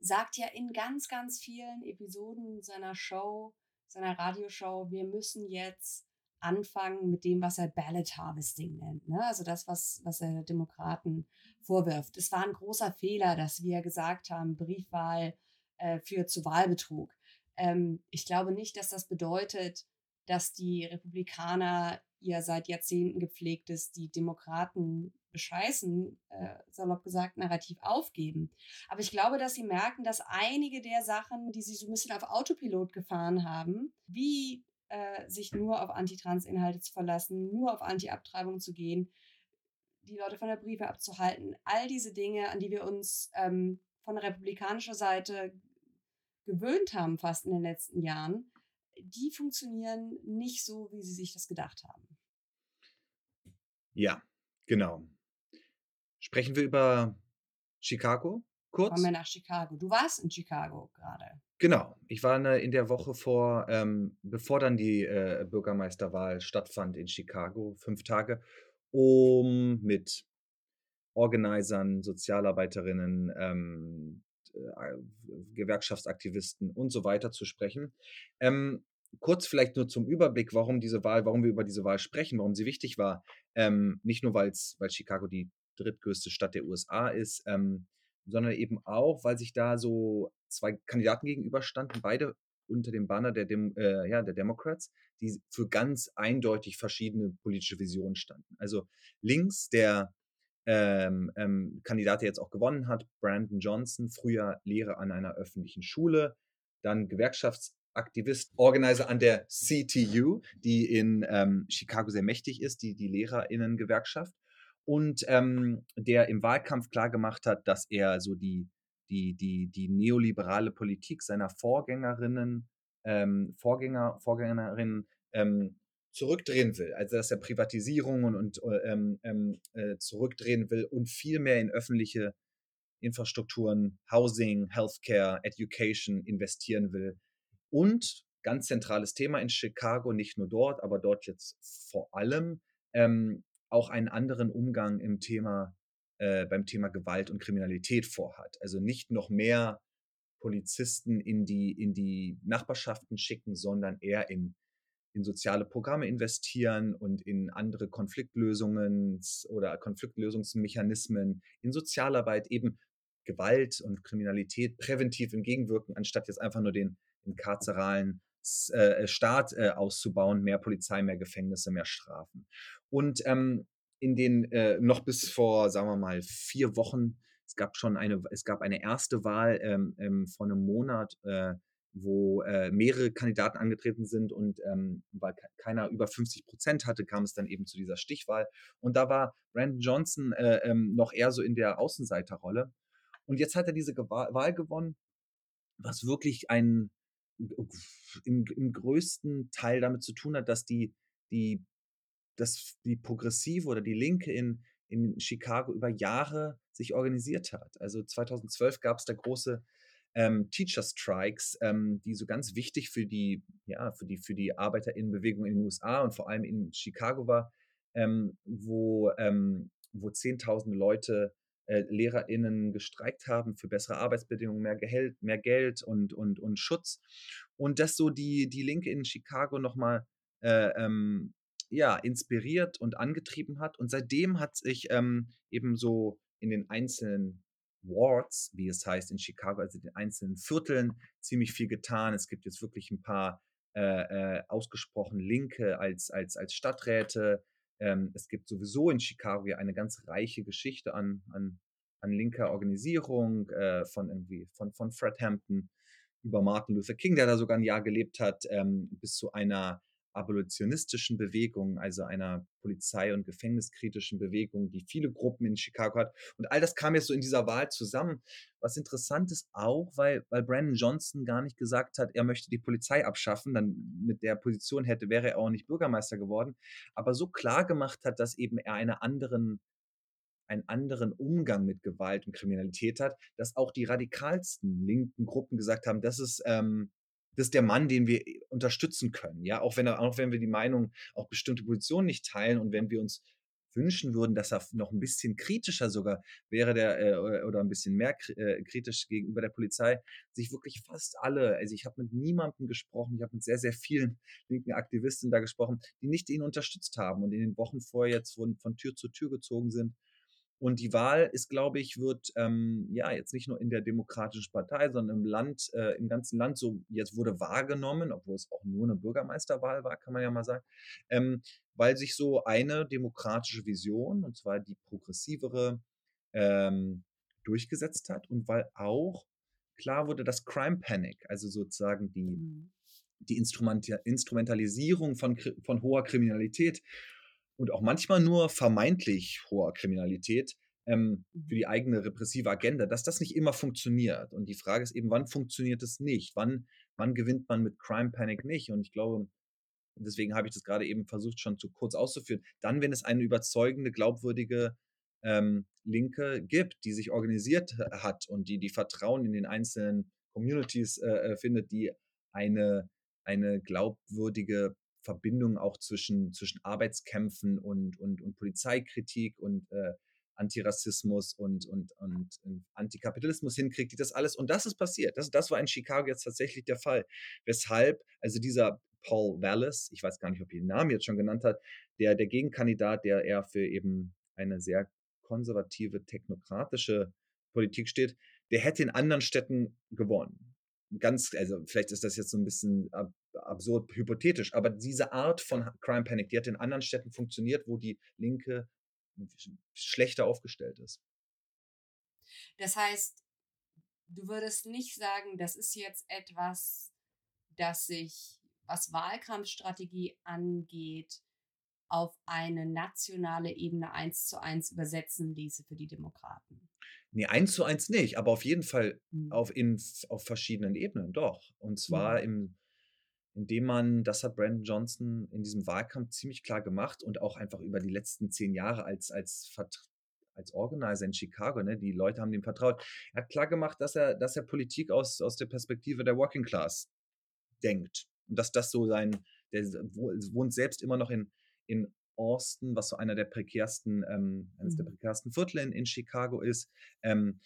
sagt ja in ganz, ganz vielen Episoden seiner Show, seiner Radioshow, wir müssen jetzt anfangen mit dem, was er Ballot Harvesting nennt. Ne? Also das, was, was er Demokraten vorwirft. Es war ein großer Fehler, dass wir gesagt haben, Briefwahl äh, führt zu Wahlbetrug. Ähm, ich glaube nicht, dass das bedeutet, dass die Republikaner ihr seit Jahrzehnten gepflegtes, die Demokraten bescheißen, äh, salopp gesagt, Narrativ aufgeben. Aber ich glaube, dass sie merken, dass einige der Sachen, die sie so ein bisschen auf Autopilot gefahren haben, wie äh, sich nur auf Antitrans-Inhalte zu verlassen, nur auf Anti-Abtreibung zu gehen, die Leute von der Briefe abzuhalten, all diese Dinge, an die wir uns ähm, von republikanischen Seite gewöhnt haben, fast in den letzten Jahren, die funktionieren nicht so, wie sie sich das gedacht haben. Ja, genau. Sprechen wir über Chicago kurz? Kommen wir nach Chicago. Du warst in Chicago gerade. Genau. Ich war in der Woche vor, ähm, bevor dann die äh, Bürgermeisterwahl stattfand in Chicago, fünf Tage, um mit Organisern, Sozialarbeiterinnen, ähm, äh, Gewerkschaftsaktivisten und so weiter zu sprechen. Ähm, kurz vielleicht nur zum Überblick, warum diese Wahl, warum wir über diese Wahl sprechen, warum sie wichtig war. Ähm, nicht nur, weil Chicago die drittgrößte Stadt der USA ist, ähm, sondern eben auch, weil sich da so zwei Kandidaten gegenüberstanden, beide unter dem Banner der, Dem äh, ja, der Democrats, die für ganz eindeutig verschiedene politische Visionen standen. Also links der ähm, ähm, Kandidat, der jetzt auch gewonnen hat, Brandon Johnson, früher Lehrer an einer öffentlichen Schule, dann Gewerkschaftsaktivist, Organizer an der CTU, die in ähm, Chicago sehr mächtig ist, die, die Lehrerinnengewerkschaft. Und ähm, der im Wahlkampf klargemacht hat, dass er so die, die, die, die neoliberale Politik seiner Vorgängerinnen, ähm, Vorgänger, Vorgängerinnen ähm, zurückdrehen will, also dass er Privatisierungen und äh, ähm, ähm, äh, zurückdrehen will und viel mehr in öffentliche Infrastrukturen, Housing, Healthcare, Education investieren will. Und ganz zentrales Thema in Chicago, nicht nur dort, aber dort jetzt vor allem, ähm, auch einen anderen Umgang im Thema, äh, beim Thema Gewalt und Kriminalität vorhat. Also nicht noch mehr Polizisten in die, in die Nachbarschaften schicken, sondern eher in in soziale Programme investieren und in andere Konfliktlösungen oder Konfliktlösungsmechanismen, in Sozialarbeit eben Gewalt und Kriminalität präventiv entgegenwirken, anstatt jetzt einfach nur den, den karzeralen äh, Staat äh, auszubauen, mehr Polizei, mehr Gefängnisse, mehr Strafen. Und ähm, in den äh, noch bis vor, sagen wir mal, vier Wochen, es gab schon eine, es gab eine erste Wahl ähm, ähm, vor einem Monat äh, wo äh, mehrere Kandidaten angetreten sind und ähm, weil keiner über 50 Prozent hatte, kam es dann eben zu dieser Stichwahl. Und da war Brandon Johnson äh, ähm, noch eher so in der Außenseiterrolle. Und jetzt hat er diese Wahl gewonnen, was wirklich ein im, im größten Teil damit zu tun hat, dass die, die, dass die Progressive oder die Linke in, in Chicago über Jahre sich organisiert hat. Also 2012 gab es da große ähm, Teacher Strikes, ähm, die so ganz wichtig für die, ja, für die, für die ArbeiterInnenbewegung in den USA und vor allem in Chicago war, ähm, wo, ähm, wo zehntausende Leute äh, LehrerInnen gestreikt haben für bessere Arbeitsbedingungen, mehr, Gehalt, mehr Geld und, und, und Schutz. Und das so die, die Linke in Chicago nochmal äh, ähm, ja, inspiriert und angetrieben hat. Und seitdem hat sich ähm, eben so in den einzelnen Wards, wie es heißt in Chicago, also den einzelnen Vierteln, ziemlich viel getan. Es gibt jetzt wirklich ein paar äh, äh, ausgesprochen Linke als, als, als Stadträte. Ähm, es gibt sowieso in Chicago ja eine ganz reiche Geschichte an, an, an linker Organisierung, äh, von irgendwie von, von Fred Hampton über Martin Luther King, der da sogar ein Jahr gelebt hat, ähm, bis zu einer abolitionistischen Bewegung, also einer Polizei- und Gefängniskritischen Bewegung, die viele Gruppen in Chicago hat. Und all das kam jetzt so in dieser Wahl zusammen. Was interessant ist auch, weil, weil Brandon Johnson gar nicht gesagt hat, er möchte die Polizei abschaffen, dann mit der Position hätte, wäre er auch nicht Bürgermeister geworden, aber so klar gemacht hat, dass eben er eine anderen einen anderen Umgang mit Gewalt und Kriminalität hat, dass auch die radikalsten linken Gruppen gesagt haben, das ist ähm, das ist der Mann, den wir äh, unterstützen können. Ja, auch wenn, auch wenn wir die Meinung, auch bestimmte Positionen nicht teilen und wenn wir uns wünschen würden, dass er noch ein bisschen kritischer sogar wäre der äh, oder ein bisschen mehr äh, kritisch gegenüber der Polizei, sich wirklich fast alle, also ich habe mit niemandem gesprochen, ich habe mit sehr, sehr vielen linken Aktivisten da gesprochen, die nicht ihn unterstützt haben und in den Wochen vorher jetzt von, von Tür zu Tür gezogen sind und die Wahl ist, glaube ich, wird ähm, ja jetzt nicht nur in der Demokratischen Partei, sondern im Land, äh, im ganzen Land so jetzt wurde wahrgenommen, obwohl es auch nur eine Bürgermeisterwahl war, kann man ja mal sagen, ähm, weil sich so eine demokratische Vision, und zwar die progressivere, ähm, durchgesetzt hat und weil auch klar wurde, dass Crime Panic, also sozusagen die, mhm. die Instrumentalisierung von, von hoher Kriminalität und auch manchmal nur vermeintlich hoher Kriminalität ähm, für mhm. die eigene repressive Agenda, dass das nicht immer funktioniert. Und die Frage ist eben, wann funktioniert es nicht? Wann, wann gewinnt man mit Crime Panic nicht? Und ich glaube, deswegen habe ich das gerade eben versucht, schon zu kurz auszuführen. Dann, wenn es eine überzeugende, glaubwürdige ähm, Linke gibt, die sich organisiert hat und die die Vertrauen in den einzelnen Communities äh, äh findet, die eine, eine glaubwürdige Verbindung auch zwischen, zwischen Arbeitskämpfen und, und, und Polizeikritik und äh, Antirassismus und, und, und, und, Antikapitalismus hinkriegt, die das alles. Und das ist passiert. Das, das war in Chicago jetzt tatsächlich der Fall. Weshalb, also dieser Paul Wallace, ich weiß gar nicht, ob ihr den Namen jetzt schon genannt hat, der, der Gegenkandidat, der eher für eben eine sehr konservative, technokratische Politik steht, der hätte in anderen Städten gewonnen ganz, also vielleicht ist das jetzt so ein bisschen ab, absurd hypothetisch, aber diese Art von Crime Panic, die hat in anderen Städten funktioniert, wo die Linke schlechter aufgestellt ist. Das heißt, du würdest nicht sagen, das ist jetzt etwas, das sich, was Wahlkampfstrategie angeht, auf eine nationale Ebene eins zu eins übersetzen ließe für die Demokraten. Nee, eins zu eins nicht, aber auf jeden Fall mhm. auf, in, auf verschiedenen Ebenen, doch. Und zwar mhm. im, indem man, das hat Brandon Johnson in diesem Wahlkampf ziemlich klar gemacht und auch einfach über die letzten zehn Jahre als, als, als Organizer in Chicago, ne, die Leute haben ihm vertraut. Er hat klar gemacht, dass er, dass er Politik aus, aus der Perspektive der Working Class denkt. Und dass das so sein, der wohnt selbst immer noch in, in Austin, was so einer der prekärsten, ähm, eines der mhm. prekärsten Viertel in, in Chicago ist. Ähm,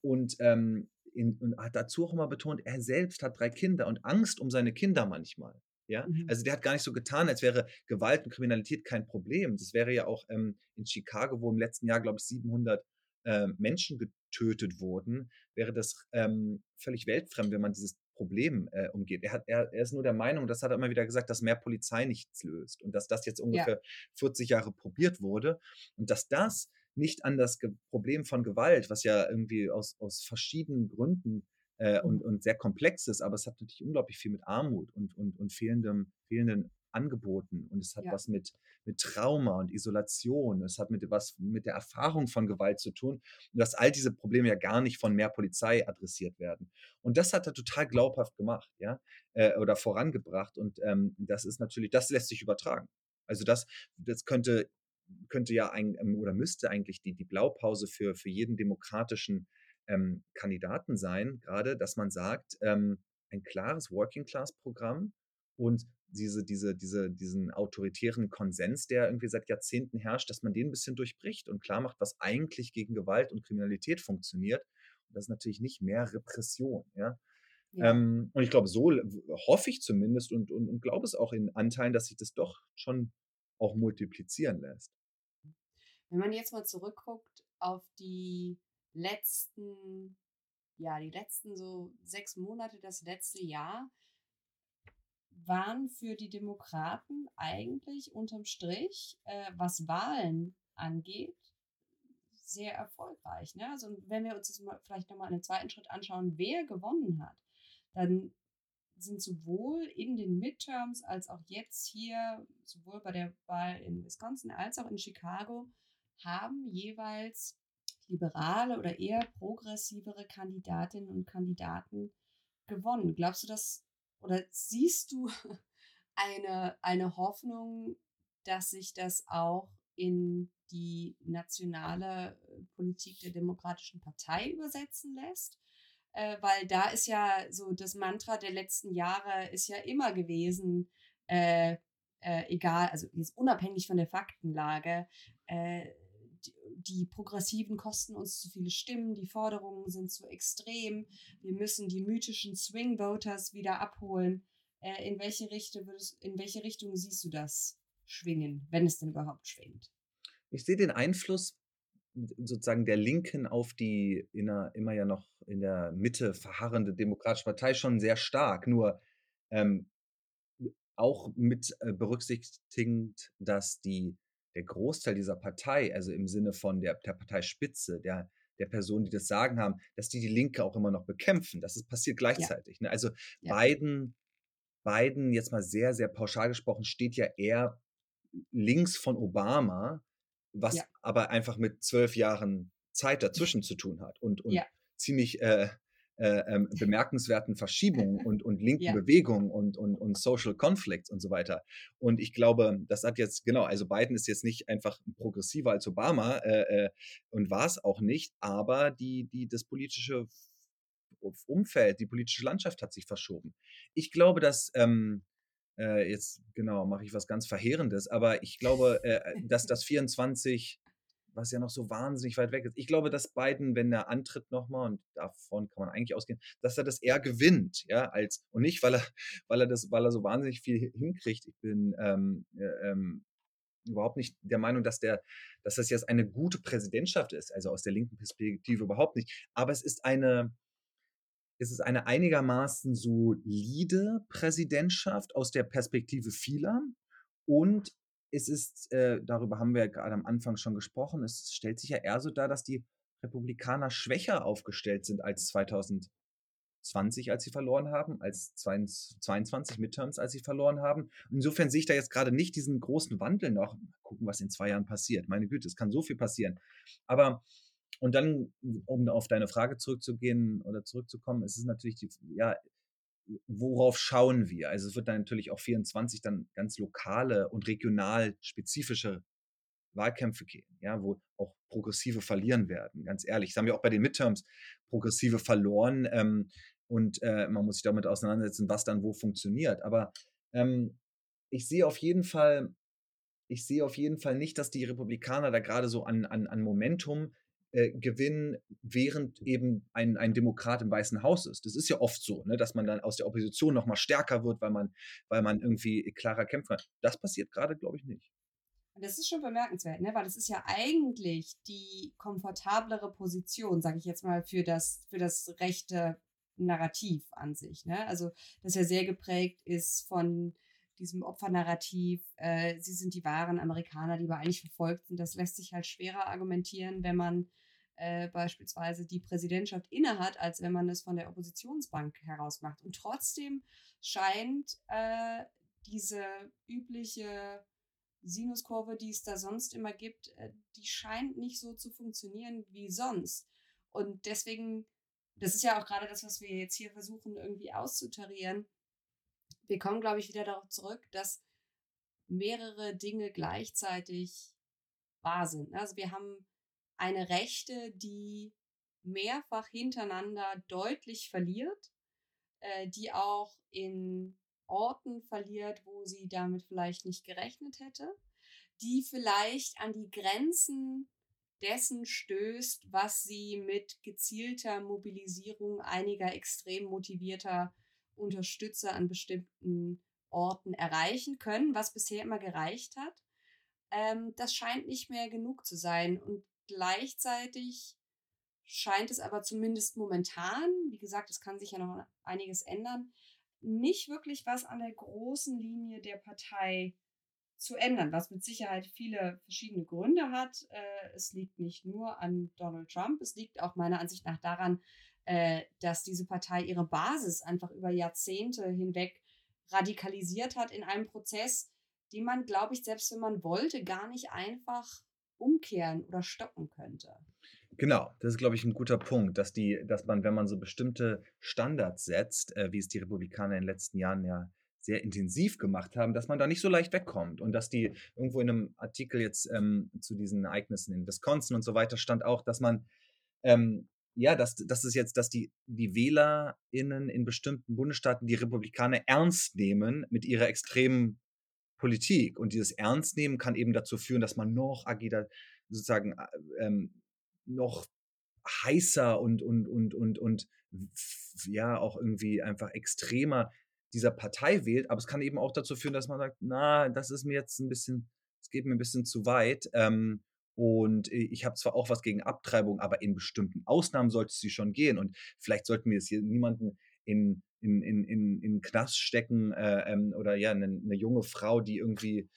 und, ähm, in, und hat dazu auch immer betont, er selbst hat drei Kinder und Angst um seine Kinder manchmal. Ja, mhm. also der hat gar nicht so getan, als wäre Gewalt und Kriminalität kein Problem. Das wäre ja auch ähm, in Chicago, wo im letzten Jahr, glaube ich, 700 äh, Menschen getötet wurden, wäre das ähm, völlig weltfremd, wenn man dieses Problem äh, umgeht. Er, hat, er, er ist nur der Meinung, das hat er immer wieder gesagt, dass mehr Polizei nichts löst und dass das jetzt ungefähr ja. 40 Jahre probiert wurde und dass das nicht an das Ge Problem von Gewalt, was ja irgendwie aus, aus verschiedenen Gründen äh, und, mhm. und sehr komplex ist, aber es hat natürlich unglaublich viel mit Armut und, und, und fehlendem, fehlenden Angeboten und es hat ja. was mit, mit Trauma und Isolation, es hat mit was mit der Erfahrung von Gewalt zu tun und dass all diese Probleme ja gar nicht von mehr Polizei adressiert werden. Und das hat er total glaubhaft gemacht, ja, äh, oder vorangebracht und ähm, das ist natürlich, das lässt sich übertragen. Also das, das könnte könnte ja ein, ähm, oder müsste eigentlich die, die Blaupause für, für jeden demokratischen ähm, Kandidaten sein, gerade, dass man sagt, ähm, ein klares Working-Class-Programm und diese, diese, diese, diesen autoritären Konsens, der irgendwie seit Jahrzehnten herrscht, dass man den ein bisschen durchbricht und klar macht, was eigentlich gegen Gewalt und Kriminalität funktioniert. Und das ist natürlich nicht mehr Repression. Ja? ja. Ähm, und ich glaube, so hoffe ich zumindest und, und, und glaube es auch in Anteilen, dass sich das doch schon auch multiplizieren lässt. Wenn man jetzt mal zurückguckt auf die letzten, ja, die letzten so sechs Monate, das letzte Jahr, waren für die Demokraten eigentlich unterm Strich, äh, was Wahlen angeht, sehr erfolgreich. Ne? Also wenn wir uns das mal vielleicht nochmal einen zweiten Schritt anschauen, wer gewonnen hat, dann sind sowohl in den Midterms als auch jetzt hier, sowohl bei der Wahl in Wisconsin als auch in Chicago, haben jeweils liberale oder eher progressivere Kandidatinnen und Kandidaten gewonnen. Glaubst du, dass oder siehst du eine, eine Hoffnung, dass sich das auch in die nationale äh, Politik der Demokratischen Partei übersetzen lässt? Äh, weil da ist ja so das Mantra der letzten Jahre ist ja immer gewesen, äh, äh, egal, also jetzt unabhängig von der Faktenlage, äh, die Progressiven kosten uns zu viele Stimmen, die Forderungen sind zu extrem, wir müssen die mythischen Swing Voters wieder abholen. Äh, in, welche Richtung würdest, in welche Richtung siehst du das schwingen, wenn es denn überhaupt schwingt? Ich sehe den Einfluss sozusagen der Linken auf die inner, immer ja noch in der Mitte verharrende Demokratische Partei schon sehr stark. Nur ähm, auch mit äh, berücksichtigend, dass die der Großteil dieser Partei, also im Sinne von der, der Parteispitze, der, der Personen, die das Sagen haben, dass die die Linke auch immer noch bekämpfen. Das ist passiert gleichzeitig. Ja. Ne? Also ja. Biden, Biden, jetzt mal sehr, sehr pauschal gesprochen, steht ja eher links von Obama, was ja. aber einfach mit zwölf Jahren Zeit dazwischen zu tun hat und, und ziemlich äh, äh, ähm, bemerkenswerten Verschiebungen und, und linken ja. Bewegungen und, und, und Social Conflicts und so weiter. Und ich glaube, das hat jetzt, genau, also Biden ist jetzt nicht einfach progressiver als Obama äh, äh, und war es auch nicht, aber die, die, das politische Umfeld, die politische Landschaft hat sich verschoben. Ich glaube, dass ähm, äh, jetzt genau mache ich was ganz Verheerendes, aber ich glaube, äh, dass das 24 was ja noch so wahnsinnig weit weg ist. Ich glaube, dass Biden, wenn er antritt nochmal, und davon kann man eigentlich ausgehen, dass er das eher gewinnt, ja, als, und nicht, weil er, weil er das, weil er so wahnsinnig viel hinkriegt. Ich bin ähm, äh, ähm, überhaupt nicht der Meinung, dass der, dass das jetzt eine gute Präsidentschaft ist, also aus der linken Perspektive überhaupt nicht. Aber es ist eine, es ist eine einigermaßen solide Präsidentschaft aus der Perspektive vieler. Und es ist, äh, darüber haben wir ja gerade am Anfang schon gesprochen, es stellt sich ja eher so dar, dass die Republikaner schwächer aufgestellt sind als 2020, als sie verloren haben, als 22 Midterms, als sie verloren haben. Insofern sehe ich da jetzt gerade nicht diesen großen Wandel noch. Mal gucken, was in zwei Jahren passiert. Meine Güte, es kann so viel passieren. Aber und dann, um auf deine Frage zurückzugehen oder zurückzukommen, ist es natürlich die, ja, worauf schauen wir? Also es wird dann natürlich auch 24 dann ganz lokale und regional spezifische Wahlkämpfe geben, ja, wo auch Progressive verlieren werden, ganz ehrlich. Das haben wir auch bei den Midterms Progressive verloren ähm, und äh, man muss sich damit auseinandersetzen, was dann wo funktioniert. Aber ähm, ich sehe auf jeden Fall, ich sehe auf jeden Fall nicht, dass die Republikaner da gerade so an, an, an Momentum äh, gewinnen, während eben ein, ein Demokrat im Weißen Haus ist. Das ist ja oft so, ne, dass man dann aus der Opposition noch mal stärker wird, weil man, weil man irgendwie klarer kämpfen kann. Das passiert gerade, glaube ich, nicht. Das ist schon bemerkenswert, ne? weil das ist ja eigentlich die komfortablere Position, sage ich jetzt mal, für das, für das rechte Narrativ an sich. Ne? Also, das ja sehr geprägt ist von diesem Opfernarrativ, äh, sie sind die wahren Amerikaner, die wir eigentlich verfolgt sind. Das lässt sich halt schwerer argumentieren, wenn man äh, beispielsweise die Präsidentschaft innehat, als wenn man es von der Oppositionsbank heraus macht. Und trotzdem scheint äh, diese übliche Sinuskurve, die es da sonst immer gibt, äh, die scheint nicht so zu funktionieren wie sonst. Und deswegen, das ist ja auch gerade das, was wir jetzt hier versuchen irgendwie auszutarieren, wir kommen, glaube ich, wieder darauf zurück, dass mehrere Dinge gleichzeitig wahr sind. Also wir haben eine Rechte, die mehrfach hintereinander deutlich verliert, äh, die auch in Orten verliert, wo sie damit vielleicht nicht gerechnet hätte, die vielleicht an die Grenzen dessen stößt, was sie mit gezielter Mobilisierung einiger extrem motivierter Unterstützer an bestimmten Orten erreichen können, was bisher immer gereicht hat. Ähm, das scheint nicht mehr genug zu sein. Und gleichzeitig scheint es aber zumindest momentan, wie gesagt, es kann sich ja noch einiges ändern, nicht wirklich was an der großen Linie der Partei zu ändern, was mit Sicherheit viele verschiedene Gründe hat. Äh, es liegt nicht nur an Donald Trump, es liegt auch meiner Ansicht nach daran, äh, dass diese Partei ihre Basis einfach über Jahrzehnte hinweg radikalisiert hat in einem Prozess, den man, glaube ich, selbst wenn man wollte, gar nicht einfach umkehren oder stoppen könnte. Genau, das ist, glaube ich, ein guter Punkt, dass die, dass man, wenn man so bestimmte Standards setzt, äh, wie es die Republikaner in den letzten Jahren ja sehr intensiv gemacht haben, dass man da nicht so leicht wegkommt und dass die irgendwo in einem Artikel jetzt ähm, zu diesen Ereignissen in Wisconsin und so weiter stand auch, dass man ähm, ja, dass, dass es jetzt, dass die, die WählerInnen in bestimmten Bundesstaaten die Republikaner ernst nehmen mit ihrer extremen Politik. Und dieses Ernstnehmen kann eben dazu führen, dass man noch agiler, sozusagen, äh, ähm, noch heißer und, und, und, und, und, ja, auch irgendwie einfach extremer dieser Partei wählt. Aber es kann eben auch dazu führen, dass man sagt, na, das ist mir jetzt ein bisschen, es geht mir ein bisschen zu weit. Ähm, und äh, ich habe zwar auch was gegen Abtreibung, aber in bestimmten Ausnahmen sollte sie schon gehen. Und vielleicht sollten wir es hier niemanden in, in, in, in, in Knast stecken äh, ähm, oder ja, eine, eine, junge Frau, die irgendwie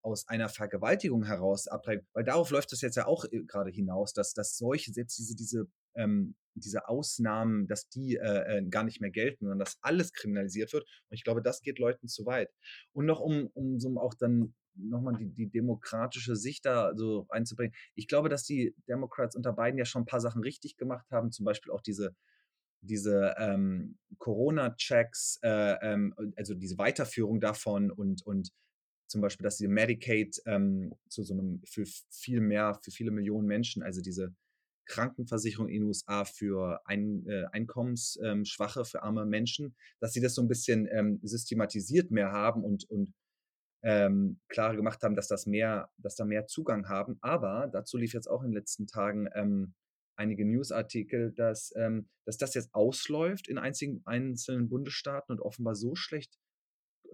aus einer Vergewaltigung heraus abtreibt. Weil darauf läuft das jetzt ja auch äh, gerade hinaus, dass, dass solche, selbst diese, diese, ähm, diese Ausnahmen, dass die äh, äh, gar nicht mehr gelten, sondern dass alles kriminalisiert wird. Und ich glaube, das geht Leuten zu weit. Und noch um, um so auch dann nochmal die, die demokratische Sicht da so einzubringen. Ich glaube, dass die Democrats unter Biden ja schon ein paar Sachen richtig gemacht haben, zum Beispiel auch diese, diese ähm, Corona-Checks, äh, ähm, also diese Weiterführung davon und, und zum Beispiel, dass sie Medicaid ähm, zu so einem für viel mehr, für viele Millionen Menschen, also diese Krankenversicherung in den USA für ein, äh, Einkommensschwache, für arme Menschen, dass sie das so ein bisschen ähm, systematisiert mehr haben und, und ähm, klarer gemacht haben, dass das mehr, dass da mehr Zugang haben. Aber dazu lief jetzt auch in den letzten Tagen ähm, einige Newsartikel, dass, ähm, dass das jetzt ausläuft in einzigen, einzelnen Bundesstaaten und offenbar so schlecht,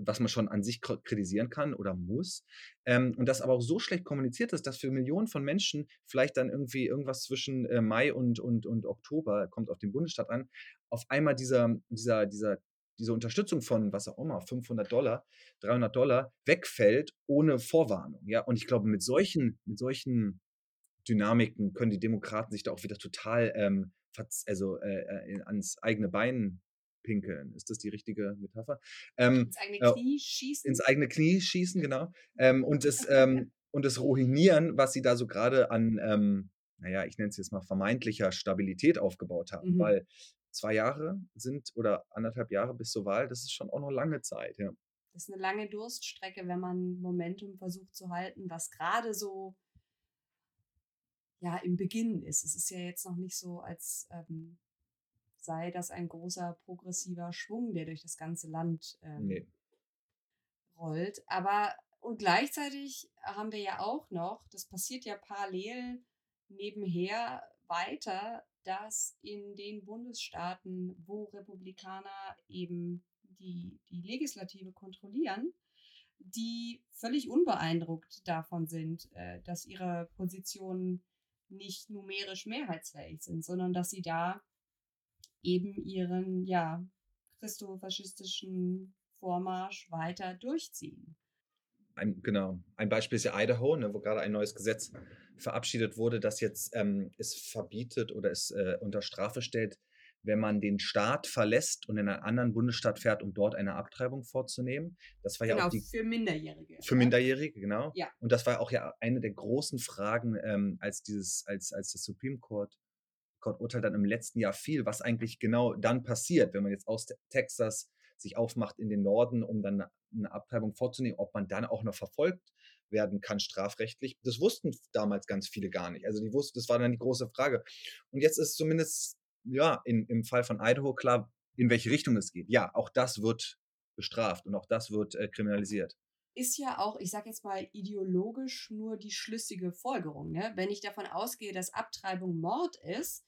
was man schon an sich kritisieren kann oder muss, ähm, und das aber auch so schlecht kommuniziert ist, dass für Millionen von Menschen vielleicht dann irgendwie irgendwas zwischen äh, Mai und, und, und Oktober, kommt auf den Bundesstaat an, auf einmal dieser, dieser, dieser diese Unterstützung von, was auch immer, 500 Dollar, 300 Dollar wegfällt ohne Vorwarnung. Ja, und ich glaube, mit solchen, mit solchen Dynamiken können die Demokraten sich da auch wieder total ähm, also äh, äh ans eigene Bein pinkeln. Ist das die richtige Metapher? Ähm, ins eigene äh, Knie schießen. Ins eigene Knie schießen, genau. Ähm, und, das, ähm, und das Ruinieren, was sie da so gerade an, ähm, naja, ich nenne es jetzt mal vermeintlicher Stabilität aufgebaut haben. Mhm. Weil zwei Jahre sind oder anderthalb Jahre bis zur Wahl, das ist schon auch noch lange Zeit, ja. Das ist eine lange Durststrecke, wenn man Momentum versucht zu halten, was gerade so ja im Beginn ist. Es ist ja jetzt noch nicht so, als ähm, sei das ein großer progressiver Schwung, der durch das ganze Land ähm, nee. rollt. Aber und gleichzeitig haben wir ja auch noch, das passiert ja parallel nebenher weiter, dass in den Bundesstaaten, wo Republikaner eben die, die Legislative kontrollieren, die völlig unbeeindruckt davon sind, äh, dass ihre Positionen nicht numerisch mehrheitsfähig sind, sondern dass sie da eben ihren, ja, christofaschistischen Vormarsch weiter durchziehen. Ein, genau. Ein Beispiel ist ja Idaho, ne, wo gerade ein neues Gesetz verabschiedet wurde, das jetzt ähm, es verbietet oder es äh, unter Strafe stellt, wenn man den Staat verlässt und in einen anderen Bundesstaat fährt, um dort eine Abtreibung vorzunehmen. Das war genau, ja auch die, für Minderjährige. Für Minderjährige, genau. Ja. Und das war auch ja eine der großen Fragen, ähm, als dieses, als, als das Supreme Court Court Urteil dann im letzten Jahr fiel, was eigentlich genau dann passiert, wenn man jetzt aus Texas sich aufmacht in den Norden, um dann eine Abtreibung vorzunehmen, ob man dann auch noch verfolgt werden kann strafrechtlich. Das wussten damals ganz viele gar nicht. Also die wussten, das war dann die große Frage. Und jetzt ist zumindest ja in, im Fall von Idaho klar, in welche Richtung es geht. Ja, auch das wird bestraft und auch das wird äh, kriminalisiert. Ist ja auch, ich sage jetzt mal, ideologisch nur die schlüssige Folgerung. Ne? Wenn ich davon ausgehe, dass Abtreibung Mord ist,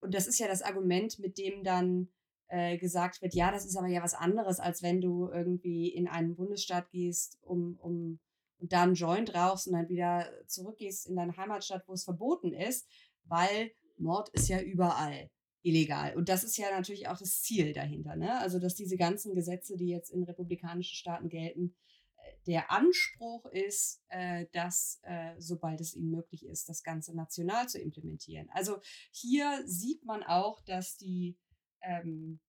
und das ist ja das Argument, mit dem dann äh, gesagt wird, ja, das ist aber ja was anderes, als wenn du irgendwie in einen Bundesstaat gehst, um, um und dann Joint rauchst und dann wieder zurückgehst in deine Heimatstadt, wo es verboten ist, weil Mord ist ja überall illegal. Und das ist ja natürlich auch das Ziel dahinter. Ne? Also, dass diese ganzen Gesetze, die jetzt in republikanischen Staaten gelten, äh, der Anspruch ist, äh, dass, äh, sobald es ihnen möglich ist, das Ganze national zu implementieren. Also hier sieht man auch, dass die ähm,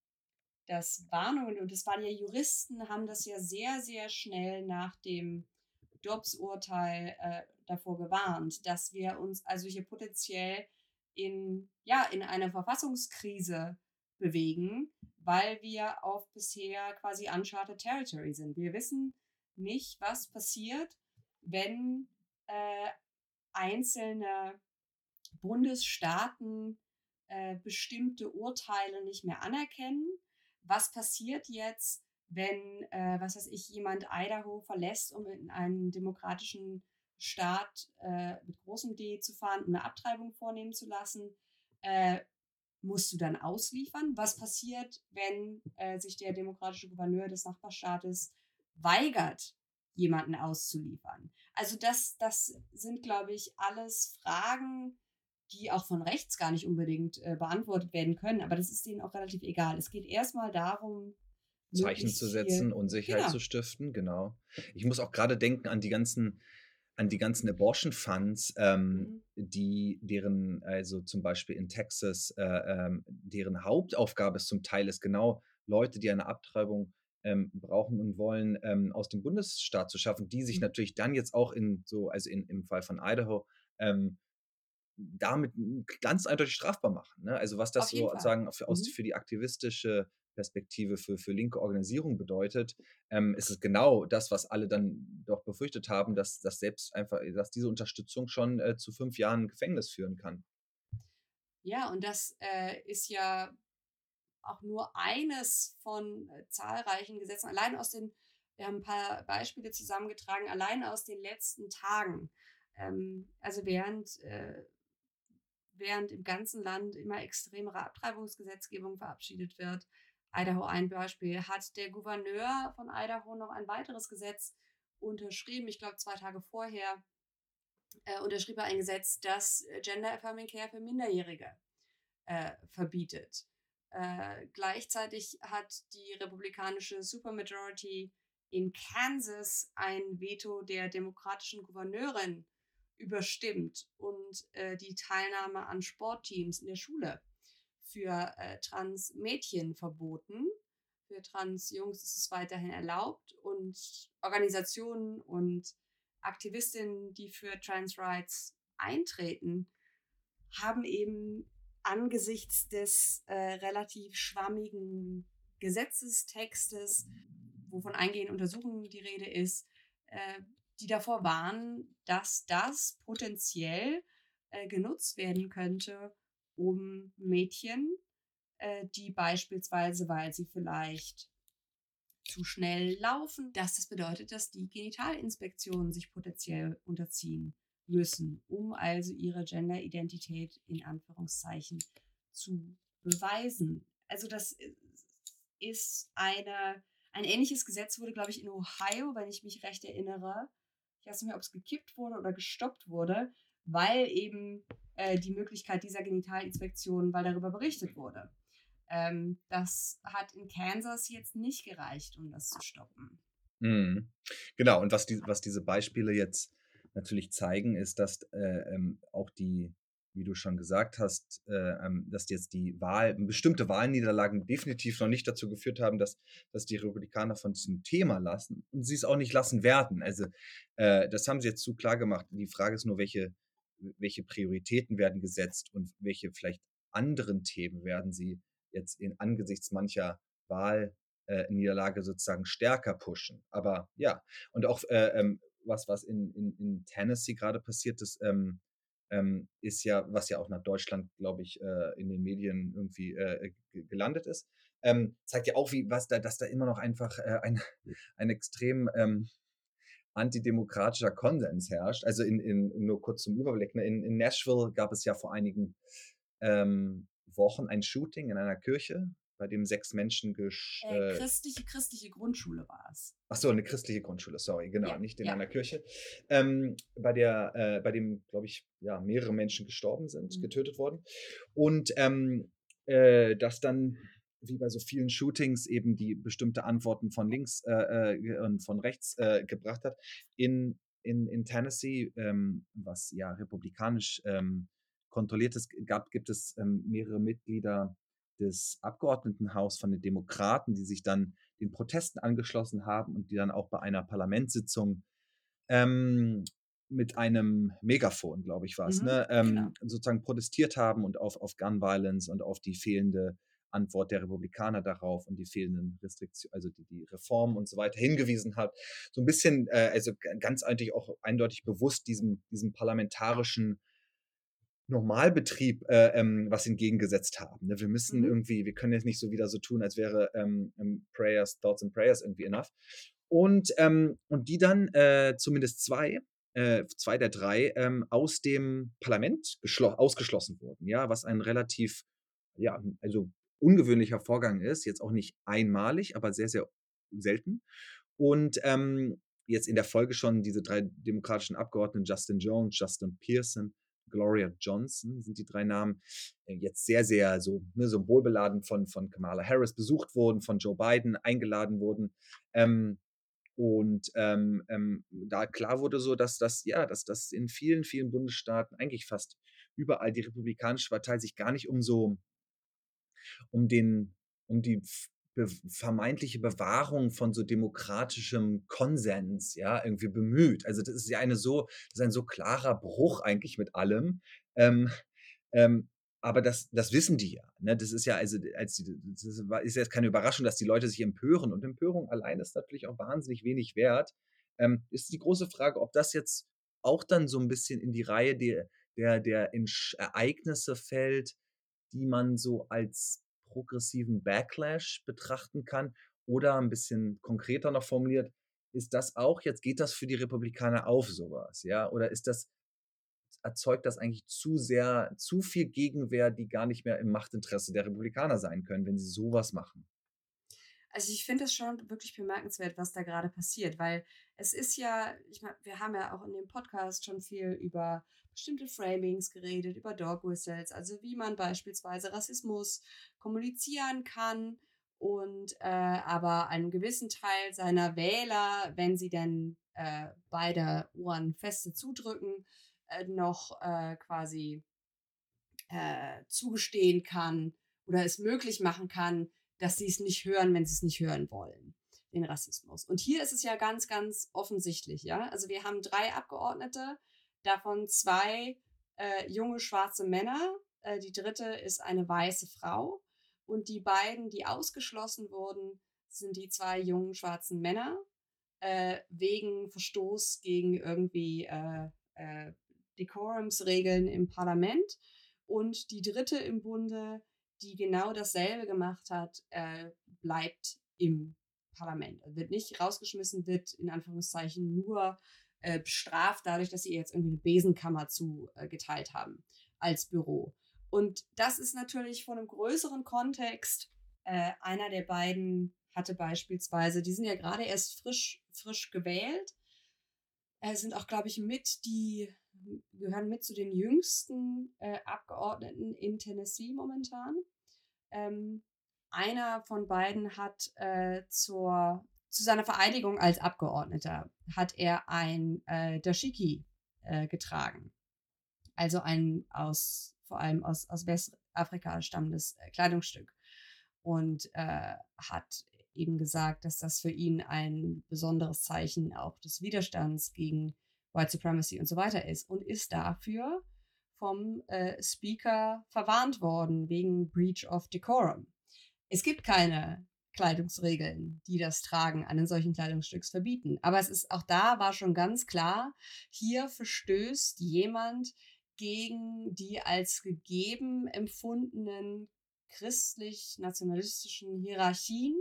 dass Warnungen, und das waren ja Juristen, haben das ja sehr, sehr schnell nach dem Dobbs-Urteil äh, davor gewarnt, dass wir uns also hier potenziell in, ja, in eine Verfassungskrise bewegen, weil wir auf bisher quasi uncharted territory sind. Wir wissen nicht, was passiert, wenn äh, einzelne Bundesstaaten äh, bestimmte Urteile nicht mehr anerkennen. Was passiert jetzt, wenn, äh, was weiß ich, jemand Idaho verlässt, um in einen demokratischen Staat äh, mit großem D zu fahren, um eine Abtreibung vornehmen zu lassen, äh, musst du dann ausliefern? Was passiert, wenn äh, sich der demokratische Gouverneur des Nachbarstaates weigert, jemanden auszuliefern? Also das, das sind, glaube ich, alles Fragen, die auch von rechts gar nicht unbedingt äh, beantwortet werden können, aber das ist denen auch relativ egal. Es geht erstmal darum, Zeichen zu setzen, Unsicherheit genau. zu stiften, genau. Ich muss auch gerade denken an die ganzen, an die ganzen Abortion Funds, ähm, mhm. die, deren, also zum Beispiel in Texas, äh, ähm, deren Hauptaufgabe ist zum Teil ist genau Leute, die eine Abtreibung ähm, brauchen und wollen, ähm, aus dem Bundesstaat zu schaffen, die sich mhm. natürlich dann jetzt auch in so, also in, im Fall von Idaho, ähm, damit ganz eindeutig strafbar machen. Ne? Also was das sozusagen für, aus, mhm. für die aktivistische Perspektive für, für linke Organisierung bedeutet, ähm, ist es genau das, was alle dann doch befürchtet haben, dass, dass selbst einfach, dass diese Unterstützung schon äh, zu fünf Jahren Gefängnis führen kann. Ja, und das äh, ist ja auch nur eines von äh, zahlreichen Gesetzen. Allein aus den, wir haben ein paar Beispiele zusammengetragen, allein aus den letzten Tagen. Ähm, also während äh, während im ganzen Land immer extremere Abtreibungsgesetzgebung verabschiedet wird, Idaho ein Beispiel, hat der Gouverneur von Idaho noch ein weiteres Gesetz unterschrieben, ich glaube zwei Tage vorher, äh, unterschrieb er ein Gesetz, das äh, Gender Affirming Care für Minderjährige äh, verbietet. Äh, gleichzeitig hat die republikanische Supermajority in Kansas ein Veto der demokratischen Gouverneurin überstimmt und äh, die Teilnahme an Sportteams in der Schule für äh, Trans-Mädchen verboten. Für Trans-Jungs ist es weiterhin erlaubt und Organisationen und Aktivistinnen, die für Trans-Rights eintreten, haben eben angesichts des äh, relativ schwammigen Gesetzestextes, wovon eingehende Untersuchungen die Rede ist, äh, die davor warnen, dass das potenziell äh, genutzt werden könnte, um Mädchen, äh, die beispielsweise, weil sie vielleicht zu schnell laufen, dass das bedeutet, dass die Genitalinspektionen sich potenziell unterziehen müssen, um also ihre Genderidentität in Anführungszeichen zu beweisen. Also das ist eine, ein ähnliches Gesetz wurde, glaube ich, in Ohio, wenn ich mich recht erinnere. Ich weiß nicht mehr, ob es gekippt wurde oder gestoppt wurde, weil eben äh, die Möglichkeit dieser Genitalinspektion, weil darüber berichtet wurde. Ähm, das hat in Kansas jetzt nicht gereicht, um das zu stoppen. Mhm. Genau, und was, die, was diese Beispiele jetzt natürlich zeigen, ist, dass äh, ähm, auch die, wie du schon gesagt hast, äh, ähm, dass jetzt die Wahl, bestimmte Wahlniederlagen definitiv noch nicht dazu geführt haben, dass, dass die Republikaner von diesem Thema lassen und sie es auch nicht lassen werden. Also äh, das haben sie jetzt zu klar gemacht. Die Frage ist nur, welche, welche Prioritäten werden gesetzt und welche vielleicht anderen Themen werden sie jetzt in angesichts mancher Wahlniederlage äh, sozusagen stärker pushen. Aber ja, und auch äh, ähm, was, was in, in, in Tennessee gerade passiert ist, ähm, ähm, ist ja, was ja auch nach Deutschland, glaube ich, äh, in den Medien irgendwie äh, gelandet ist, ähm, zeigt ja auch, wie, was da, dass da immer noch einfach äh, ein, ein extrem ähm, antidemokratischer Konsens herrscht. Also in, in nur kurz zum Überblick, ne? in, in Nashville gab es ja vor einigen ähm, Wochen ein Shooting in einer Kirche, bei dem sechs Menschen gesch äh, christliche christliche Grundschule war es. Ach so, eine christliche Grundschule, sorry, genau, ja, nicht in ja. einer Kirche, ähm, bei der, äh, bei dem, glaube ich, ja mehrere Menschen gestorben sind, mhm. getötet worden und ähm, äh, dass dann wie bei so vielen Shootings eben die bestimmte Antworten von links äh, äh und von rechts äh, gebracht hat. In, in, in Tennessee, ähm, was ja republikanisch ähm, kontrolliert ist, gab, gibt es ähm, mehrere Mitglieder des Abgeordnetenhaus von den Demokraten, die sich dann den Protesten angeschlossen haben und die dann auch bei einer Parlamentssitzung ähm, mit einem Megafon, glaube ich, war es, mhm, ne, ähm, genau. sozusagen protestiert haben und auf, auf Gun Violence und auf die fehlende Antwort der Republikaner darauf und die fehlenden Restriktionen, also die, die Reformen und so weiter hingewiesen hat. So ein bisschen, äh, also ganz eindeutig auch eindeutig bewusst diesem, diesem parlamentarischen Normalbetrieb äh, ähm, was entgegengesetzt haben. Ne? Wir müssen mhm. irgendwie, wir können jetzt nicht so wieder so tun, als wäre ähm, ähm, Prayers, Thoughts and Prayers irgendwie enough. Und, ähm, und die dann äh, zumindest zwei, äh, zwei der drei ähm, aus dem Parlament ausgeschlossen wurden, ja, was ein relativ, ja, also ungewöhnlicher Vorgang ist, jetzt auch nicht einmalig, aber sehr, sehr selten. Und ähm, jetzt in der Folge schon diese drei demokratischen Abgeordneten, Justin Jones, Justin Pearson, Gloria Johnson sind die drei Namen, äh, jetzt sehr, sehr so ne, symbolbeladen von, von Kamala Harris besucht wurden, von Joe Biden eingeladen wurden. Ähm, und ähm, ähm, da klar wurde so, dass das, ja, dass das in vielen, vielen Bundesstaaten, eigentlich fast überall die Republikanische Partei sich gar nicht um so um den, um die be vermeintliche Bewahrung von so demokratischem Konsens, ja, irgendwie bemüht. Also das ist ja eine so, das ist ein so klarer Bruch eigentlich mit allem. Ähm, ähm, aber das, das wissen die ja. Ne? Das ist ja, also, als, das ist, jetzt keine Überraschung, dass die Leute sich empören. Und Empörung allein ist natürlich auch wahnsinnig wenig wert. Ähm, ist die große Frage, ob das jetzt auch dann so ein bisschen in die Reihe der, der, der Ereignisse fällt, die man so als progressiven Backlash betrachten kann? Oder ein bisschen konkreter noch formuliert, ist das auch, jetzt geht das für die Republikaner auf sowas, ja? Oder ist das, erzeugt das eigentlich zu sehr, zu viel Gegenwehr, die gar nicht mehr im Machtinteresse der Republikaner sein können, wenn sie sowas machen? Also ich finde es schon wirklich bemerkenswert, was da gerade passiert, weil es ist ja, ich meine, wir haben ja auch in dem Podcast schon viel über bestimmte Framings geredet, über Dog Whistles, also wie man beispielsweise Rassismus kommunizieren kann und äh, aber einen gewissen Teil seiner Wähler, wenn sie denn äh, beide Ohren feste zudrücken, äh, noch äh, quasi äh, zugestehen kann oder es möglich machen kann, dass sie es nicht hören, wenn sie es nicht hören wollen, den Rassismus. Und hier ist es ja ganz, ganz offensichtlich, ja. Also wir haben drei Abgeordnete, davon zwei äh, junge schwarze Männer. Äh, die dritte ist eine weiße Frau. Und die beiden, die ausgeschlossen wurden, sind die zwei jungen schwarzen Männer äh, wegen Verstoß gegen irgendwie äh, äh, Decorumsregeln im Parlament. Und die dritte im Bunde, die genau dasselbe gemacht hat, äh, bleibt im Parlament. Wird nicht rausgeschmissen, wird in Anführungszeichen nur äh, bestraft, dadurch, dass sie jetzt irgendwie eine Besenkammer zugeteilt äh, haben als Büro. Und das ist natürlich von einem größeren Kontext. Äh, einer der beiden hatte beispielsweise, die sind ja gerade erst frisch, frisch gewählt, äh, sind auch, glaube ich, mit die gehören mit zu den jüngsten äh, Abgeordneten in Tennessee momentan. Ähm, einer von beiden hat äh, zur zu seiner Vereidigung als Abgeordneter hat er ein äh, Dashiki äh, getragen. Also ein aus, vor allem aus, aus Westafrika stammendes äh, Kleidungsstück. Und äh, hat eben gesagt, dass das für ihn ein besonderes Zeichen auch des Widerstands gegen White Supremacy und so weiter ist. Und ist dafür vom äh, Speaker verwarnt worden wegen Breach of Decorum. Es gibt keine Kleidungsregeln, die das Tragen eines solchen Kleidungsstücks verbieten. Aber es ist auch da war schon ganz klar, hier verstößt jemand gegen die als gegeben empfundenen christlich-nationalistischen Hierarchien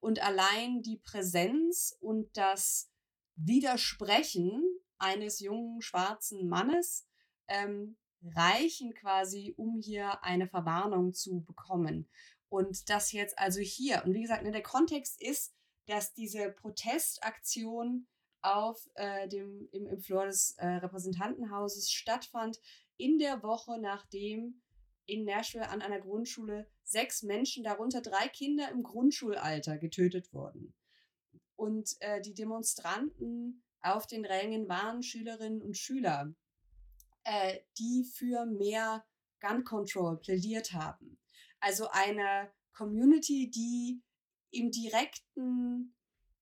und allein die Präsenz und das Widersprechen eines jungen schwarzen Mannes ähm, reichen quasi, um hier eine Verwarnung zu bekommen. Und das jetzt also hier, und wie gesagt, ne, der Kontext ist, dass diese Protestaktion auf äh, dem, im, im Flur des äh, Repräsentantenhauses stattfand, in der Woche, nachdem in Nashville an einer Grundschule sechs Menschen, darunter drei Kinder im Grundschulalter, getötet wurden. Und äh, die Demonstranten auf den Rängen waren Schülerinnen und Schüler, äh, die für mehr Gun Control plädiert haben. Also eine Community, die im direkten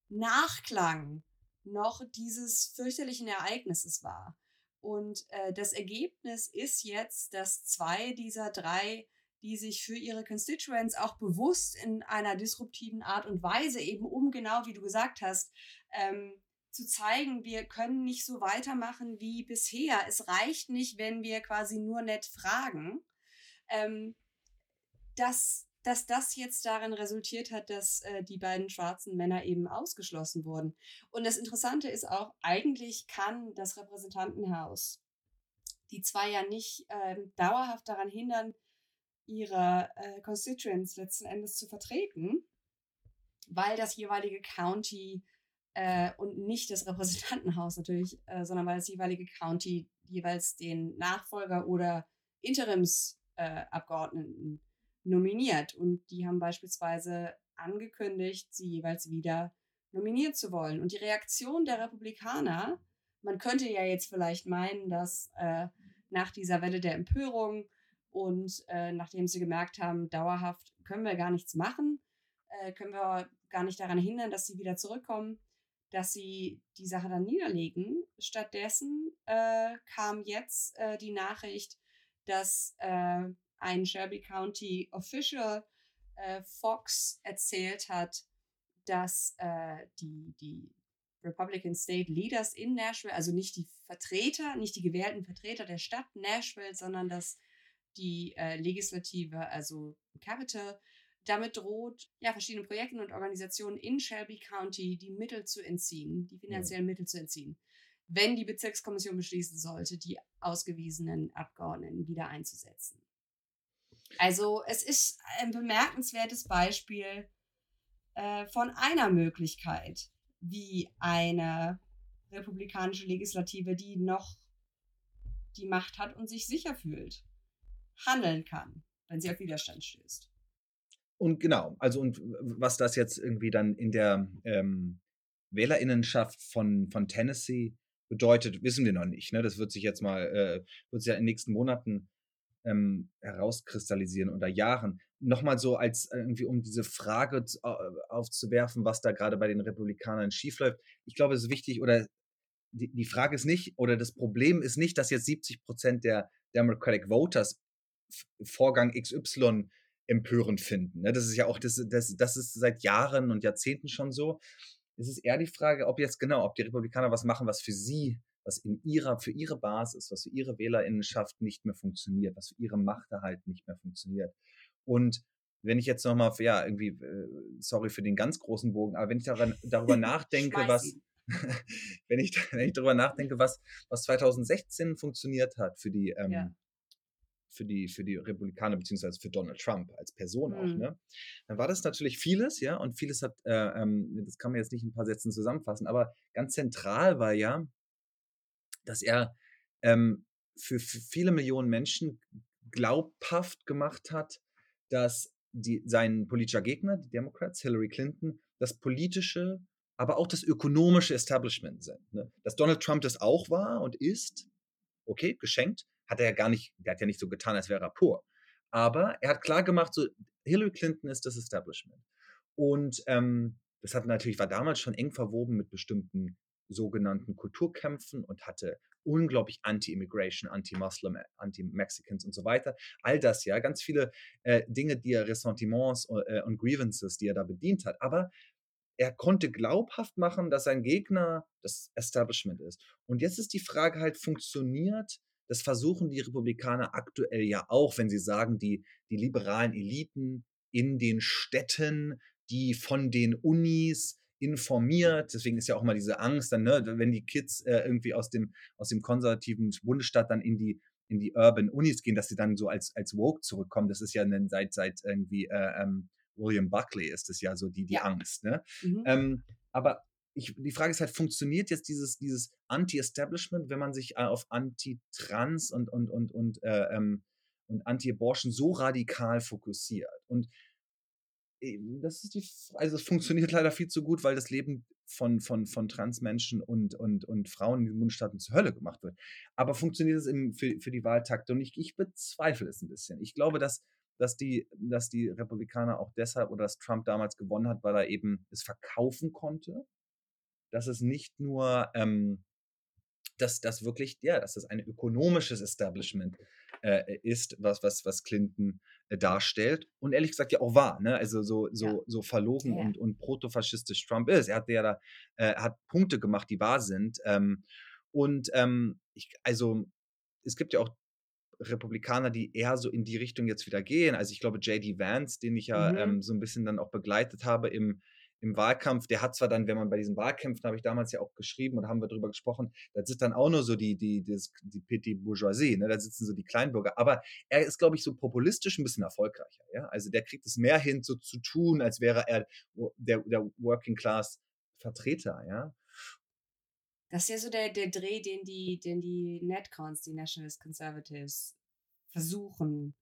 Nachklang noch dieses fürchterlichen Ereignisses war. Und äh, das Ergebnis ist jetzt, dass zwei dieser drei, die sich für ihre Constituents auch bewusst in einer disruptiven Art und Weise, eben um genau wie du gesagt hast, ähm, zu zeigen, wir können nicht so weitermachen wie bisher. Es reicht nicht, wenn wir quasi nur nett fragen. Ähm, dass dass das jetzt darin resultiert hat, dass äh, die beiden schwarzen Männer eben ausgeschlossen wurden. Und das Interessante ist auch, eigentlich kann das Repräsentantenhaus die zwei ja nicht äh, dauerhaft daran hindern, ihre äh, Constituents letzten Endes zu vertreten, weil das jeweilige County äh, und nicht das Repräsentantenhaus natürlich, äh, sondern weil das jeweilige County jeweils den Nachfolger oder Interimsabgeordneten nominiert. Und die haben beispielsweise angekündigt, sie jeweils wieder nominiert zu wollen. Und die Reaktion der Republikaner, man könnte ja jetzt vielleicht meinen, dass äh, nach dieser Welle der Empörung und äh, nachdem sie gemerkt haben, dauerhaft können wir gar nichts machen, äh, können wir gar nicht daran hindern, dass sie wieder zurückkommen, dass sie die Sache dann niederlegen. Stattdessen äh, kam jetzt äh, die Nachricht, dass äh, ein Shelby County Official äh, Fox erzählt hat, dass äh, die, die Republican State Leaders in Nashville, also nicht die Vertreter, nicht die gewählten Vertreter der Stadt Nashville, sondern dass die äh, Legislative, also Capital, damit droht, ja, verschiedene Projekten und Organisationen in Shelby County die Mittel zu entziehen, die finanziellen. Mittel zu entziehen, wenn die Bezirkskommission beschließen sollte, die ausgewiesenen Abgeordneten wieder einzusetzen. Also es ist ein bemerkenswertes Beispiel äh, von einer Möglichkeit, wie eine republikanische Legislative, die noch die Macht hat und sich sicher fühlt, handeln kann, wenn sie auf Widerstand stößt. Und genau, also und was das jetzt irgendwie dann in der ähm, Wählerinnenschaft von, von Tennessee bedeutet, wissen wir noch nicht. Ne? Das wird sich jetzt mal, äh, wird sich ja in den nächsten Monaten ähm, herauskristallisieren oder Jahren. Nochmal so als äh, irgendwie, um diese Frage aufzuwerfen, was da gerade bei den Republikanern schiefläuft. Ich glaube, es ist wichtig, oder die, die Frage ist nicht, oder das Problem ist nicht, dass jetzt 70 Prozent der Democratic Voters Vorgang XY empörend finden. Ne? Das ist ja auch, das, das, das ist seit Jahren und Jahrzehnten schon so. Es ist eher die Frage, ob jetzt genau, ob die Republikaner was machen, was für sie was in ihrer, für ihre Basis, was für ihre Wählerinnenschaft nicht mehr funktioniert, was für ihre Machterhalt nicht mehr funktioniert. Und wenn ich jetzt nochmal, ja, irgendwie, äh, sorry für den ganz großen Bogen, aber wenn ich daran, darüber nachdenke, was, wenn ich, wenn ich darüber nachdenke, was, was 2016 funktioniert hat für die, ähm, ja. Für die, für die Republikaner, beziehungsweise für Donald Trump als Person mhm. auch, ne? Dann war das natürlich vieles, ja, und vieles hat, äh, ähm, das kann man jetzt nicht in ein paar Sätzen zusammenfassen, aber ganz zentral war ja, dass er ähm, für, für viele Millionen Menschen glaubhaft gemacht hat, dass die, sein politischer Gegner, die Democrats, Hillary Clinton, das politische, aber auch das ökonomische Establishment sind. Ne? Dass Donald Trump das auch war und ist, okay, geschenkt, hat er ja gar nicht, der hat ja nicht so getan, als wäre er pur. Aber er hat klar gemacht, so Hillary Clinton ist das Establishment. Und ähm, das hat natürlich, war damals schon eng verwoben mit bestimmten sogenannten Kulturkämpfen und hatte unglaublich Anti-Immigration, Anti-Muslim, Anti-Mexicans und so weiter. All das, ja, ganz viele äh, Dinge, die er Ressentiments äh, und Grievances, die er da bedient hat. Aber er konnte glaubhaft machen, dass sein Gegner das Establishment ist. Und jetzt ist die Frage halt, funktioniert das versuchen die Republikaner aktuell ja auch, wenn sie sagen, die, die liberalen Eliten in den Städten, die von den Unis informiert. Deswegen ist ja auch immer diese Angst, dann, ne, wenn die Kids äh, irgendwie aus dem, aus dem konservativen Bundesstaat dann in die, in die Urban Unis gehen, dass sie dann so als, als Woke zurückkommen. Das ist ja ne, seit, seit irgendwie äh, ähm, William Buckley ist es ja so die, die ja. Angst. Ne? Mhm. Ähm, aber ich, die Frage ist halt, funktioniert jetzt dieses, dieses Anti-Establishment, wenn man sich äh, auf Anti-Trans und, und, und, und, äh, ähm, und Anti-Abortion so radikal fokussiert? Und das ist die, also es funktioniert leider viel zu gut, weil das Leben von, von, von Transmenschen und, und, und Frauen in den Bundesstaaten zur Hölle gemacht wird. Aber funktioniert es für, für die Wahltakte? Und ich, ich bezweifle es ein bisschen. Ich glaube, dass, dass, die, dass die Republikaner auch deshalb oder dass Trump damals gewonnen hat, weil er eben es verkaufen konnte dass es nicht nur, ähm, dass das wirklich, ja, dass das ein ökonomisches Establishment äh, ist, was, was, was Clinton äh, darstellt. Und ehrlich gesagt ja auch war, ne? Also so, so, ja. so verlogen ja. und, und protofaschistisch Trump ist. Er hat ja da, äh, hat Punkte gemacht, die wahr sind. Ähm, und ähm, ich, also es gibt ja auch Republikaner, die eher so in die Richtung jetzt wieder gehen. Also ich glaube, J.D. Vance, den ich ja mhm. ähm, so ein bisschen dann auch begleitet habe im, im Wahlkampf, der hat zwar dann, wenn man bei diesen Wahlkämpfen, habe ich damals ja auch geschrieben und haben wir darüber gesprochen, da sitzt dann auch nur so die, die, die, die Petit Bourgeoisie, ne? da sitzen so die Kleinbürger. Aber er ist, glaube ich, so populistisch ein bisschen erfolgreicher. Ja? Also der kriegt es mehr hin, so zu tun, als wäre er der, der Working Class Vertreter, ja. Das ist ja so der, der Dreh, den die, den die Netcons, die Nationalist Conservatives, versuchen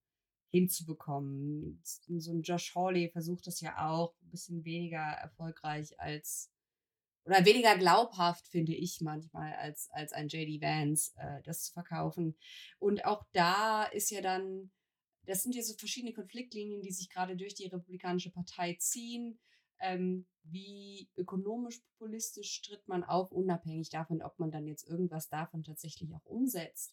hinzubekommen. So ein Josh Hawley versucht das ja auch, ein bisschen weniger erfolgreich als oder weniger glaubhaft, finde ich manchmal, als, als ein JD Vance, äh, das zu verkaufen. Und auch da ist ja dann, das sind ja so verschiedene Konfliktlinien, die sich gerade durch die Republikanische Partei ziehen. Ähm, wie ökonomisch populistisch tritt man auf, unabhängig davon, ob man dann jetzt irgendwas davon tatsächlich auch umsetzt.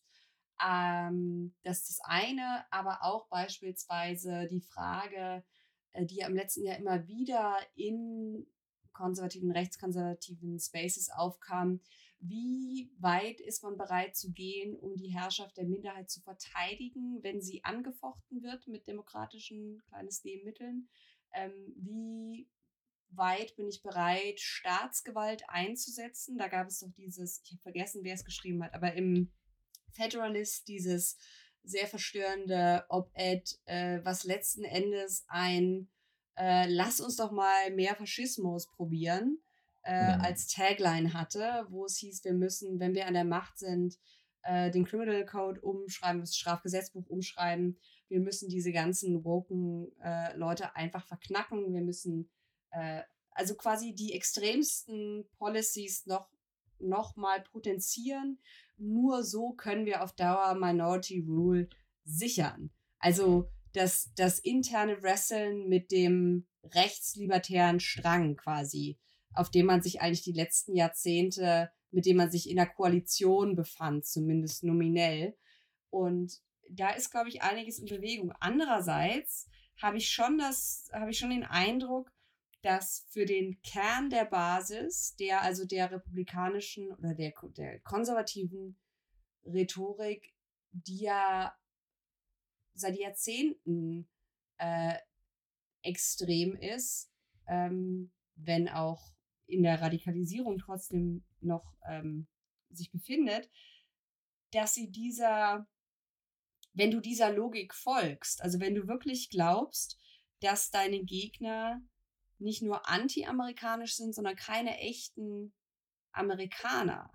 Ähm, das ist das eine, aber auch beispielsweise die Frage, äh, die ja im letzten Jahr immer wieder in konservativen, rechtskonservativen Spaces aufkam. Wie weit ist man bereit zu gehen, um die Herrschaft der Minderheit zu verteidigen, wenn sie angefochten wird mit demokratischen kleines D-Mitteln? Ähm, wie weit bin ich bereit, Staatsgewalt einzusetzen? Da gab es doch dieses, ich habe vergessen, wer es geschrieben hat, aber im Federalist dieses sehr verstörende Op-Ed, äh, was letzten Endes ein äh, Lass uns doch mal mehr Faschismus probieren äh, mhm. als Tagline hatte, wo es hieß, wir müssen, wenn wir an der Macht sind, äh, den Criminal Code umschreiben, das Strafgesetzbuch umschreiben. Wir müssen diese ganzen woken äh, Leute einfach verknacken. Wir müssen äh, also quasi die extremsten Policies noch, noch mal potenzieren nur so können wir auf Dauer Minority Rule sichern. Also das, das interne Wrestlen mit dem rechtslibertären Strang quasi, auf dem man sich eigentlich die letzten Jahrzehnte, mit dem man sich in der Koalition befand, zumindest nominell. Und da ist, glaube ich, einiges in Bewegung. Andererseits habe ich schon das, habe ich schon den Eindruck, dass für den Kern der Basis, der also der republikanischen oder der, der konservativen Rhetorik, die ja seit Jahrzehnten äh, extrem ist, ähm, wenn auch in der Radikalisierung trotzdem noch ähm, sich befindet, dass sie dieser, wenn du dieser Logik folgst, also wenn du wirklich glaubst, dass deine Gegner nicht nur anti-amerikanisch sind, sondern keine echten Amerikaner.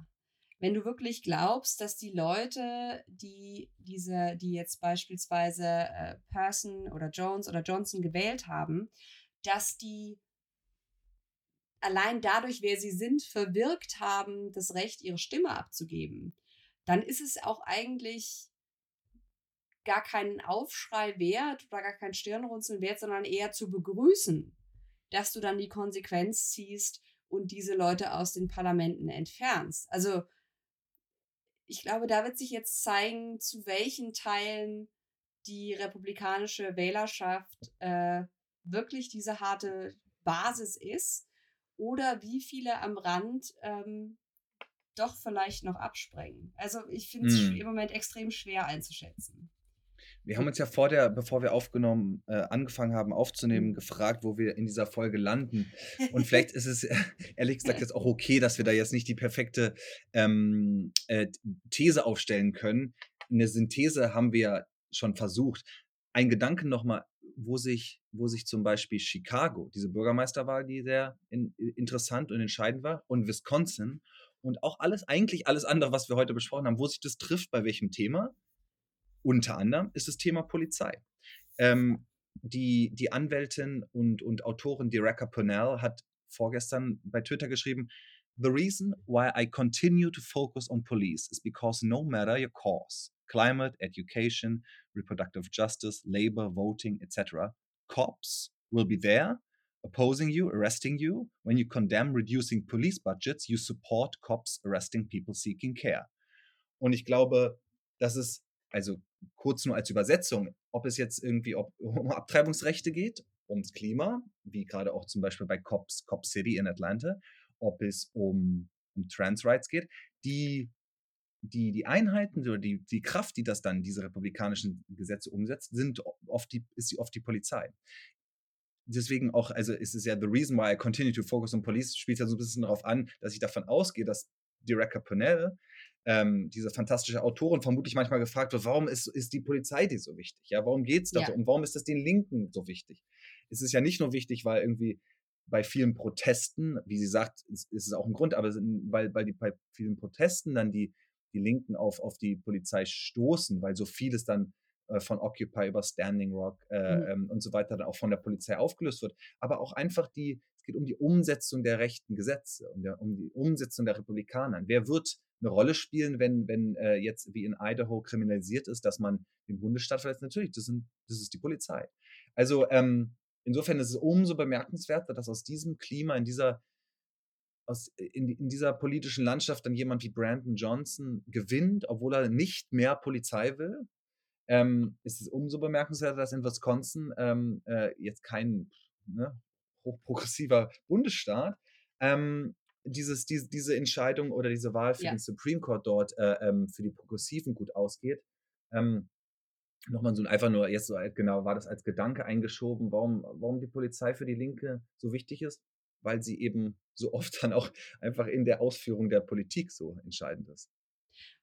Wenn du wirklich glaubst, dass die Leute, die diese, die jetzt beispielsweise äh, Person oder Jones oder Johnson gewählt haben, dass die allein dadurch, wer sie sind, verwirkt haben, das Recht, ihre Stimme abzugeben, dann ist es auch eigentlich gar keinen Aufschrei wert oder gar kein Stirnrunzeln wert, sondern eher zu begrüßen, dass du dann die Konsequenz ziehst und diese Leute aus den Parlamenten entfernst. Also ich glaube, da wird sich jetzt zeigen, zu welchen Teilen die republikanische Wählerschaft äh, wirklich diese harte Basis ist oder wie viele am Rand ähm, doch vielleicht noch absprengen. Also ich finde es Hm. im Moment extrem schwer einzuschätzen. Wir haben uns ja vor der, bevor wir aufgenommen, äh, angefangen haben aufzunehmen, Mhm. gefragt, wo wir in dieser Folge landen. Und vielleicht ist es ehrlich gesagt jetzt auch okay, dass wir da jetzt nicht die perfekte ähm, äh, These aufstellen können. Eine Synthese haben wir schon versucht. Ein Gedanke nochmal, wo sich, wo sich zum Beispiel Chicago, diese Bürgermeisterwahl, die sehr in, interessant und entscheidend war, und Wisconsin und auch alles, eigentlich alles andere, was wir heute besprochen haben, wo sich das trifft, bei welchem Thema, unter anderem ist das Thema Polizei. Ähm, die, die Anwältin und, und Autorin Dereka Purnell hat vorgestern bei Twitter geschrieben, The reason why I continue to focus on police is because no matter your cause, climate, education, reproductive justice, labor, voting, etc., cops will be there opposing you, arresting you. When you condemn reducing police budgets, you support cops arresting people seeking care. Und ich glaube, das ist, also kurz nur als Übersetzung, ob es jetzt irgendwie ob, um Abtreibungsrechte geht, ums Klima, wie gerade auch zum Beispiel bei Cops, Cop City in Atlanta, ob es um, um Trans Rights geht, die, die, die Einheiten oder die, die Kraft, die das dann, diese republikanischen Gesetze umsetzt, sind oft die, ist oft die Polizei. Deswegen auch, also ist es ja the reason why I continue to focus on police, spielt ja so ein bisschen darauf an, dass ich davon ausgehe, dass Dereka Purnell, ähm, diese fantastische Autorin, vermutlich manchmal gefragt wird, warum ist, ist die Polizei dir so wichtig? Ja, warum geht es da Ja. Und warum ist das den Linken so wichtig? Es ist ja nicht nur wichtig, weil irgendwie bei vielen Protesten, wie sie sagt, ist, ist es auch ein Grund, aber weil, weil die bei vielen Protesten dann die, die Linken auf, auf die Polizei stoßen, weil so vieles dann äh, von Occupy über Standing Rock äh, Mhm. ähm, und so weiter dann auch von der Polizei aufgelöst wird. Aber auch einfach die, es geht um die Umsetzung der rechten Gesetze, um, der, um die Umsetzung der Republikaner. Wer wird eine Rolle spielen, wenn, wenn äh, jetzt wie in Idaho kriminalisiert ist, dass man den Bundesstaat verletzt? Natürlich, das, sind, das ist die Polizei. Also ähm, insofern ist es umso bemerkenswerter, dass aus diesem Klima, in dieser aus, in, in dieser politischen Landschaft dann jemand wie Brandon Johnson gewinnt, obwohl er nicht mehr Polizei will, ähm, ist es umso bemerkenswerter, dass in Wisconsin ähm, äh, jetzt kein ne, hochprogressiver Bundesstaat ähm, dieses, diese, diese Entscheidung oder diese Wahl für Ja. den Supreme Court dort äh, ähm, für die Progressiven gut ausgeht. Ähm, Nochmal so einfach nur, jetzt so genau, war das als Gedanke eingeschoben, warum, warum die Polizei für die Linke so wichtig ist, weil sie eben so oft dann auch einfach in der Ausführung der Politik so entscheidend ist.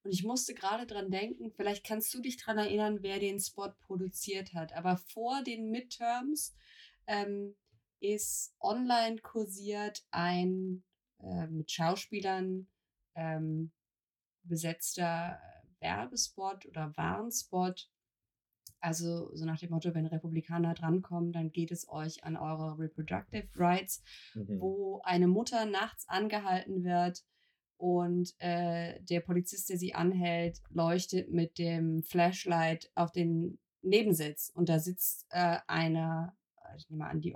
Und ich musste gerade dran denken, vielleicht kannst du dich dran erinnern, wer den Spot produziert hat. Aber vor den Midterms ähm, ist online kursiert ein äh, mit Schauspielern ähm, besetzter Werbespot oder Warnspot. Also so nach dem Motto, wenn Republikaner drankommen, dann geht es euch an eure Reproductive Rights Mhm. wo eine Mutter nachts angehalten wird und äh, der Polizist, der sie anhält, leuchtet mit dem Flashlight auf den Nebensitz und da sitzt äh, eine, äh, ich nehme an, die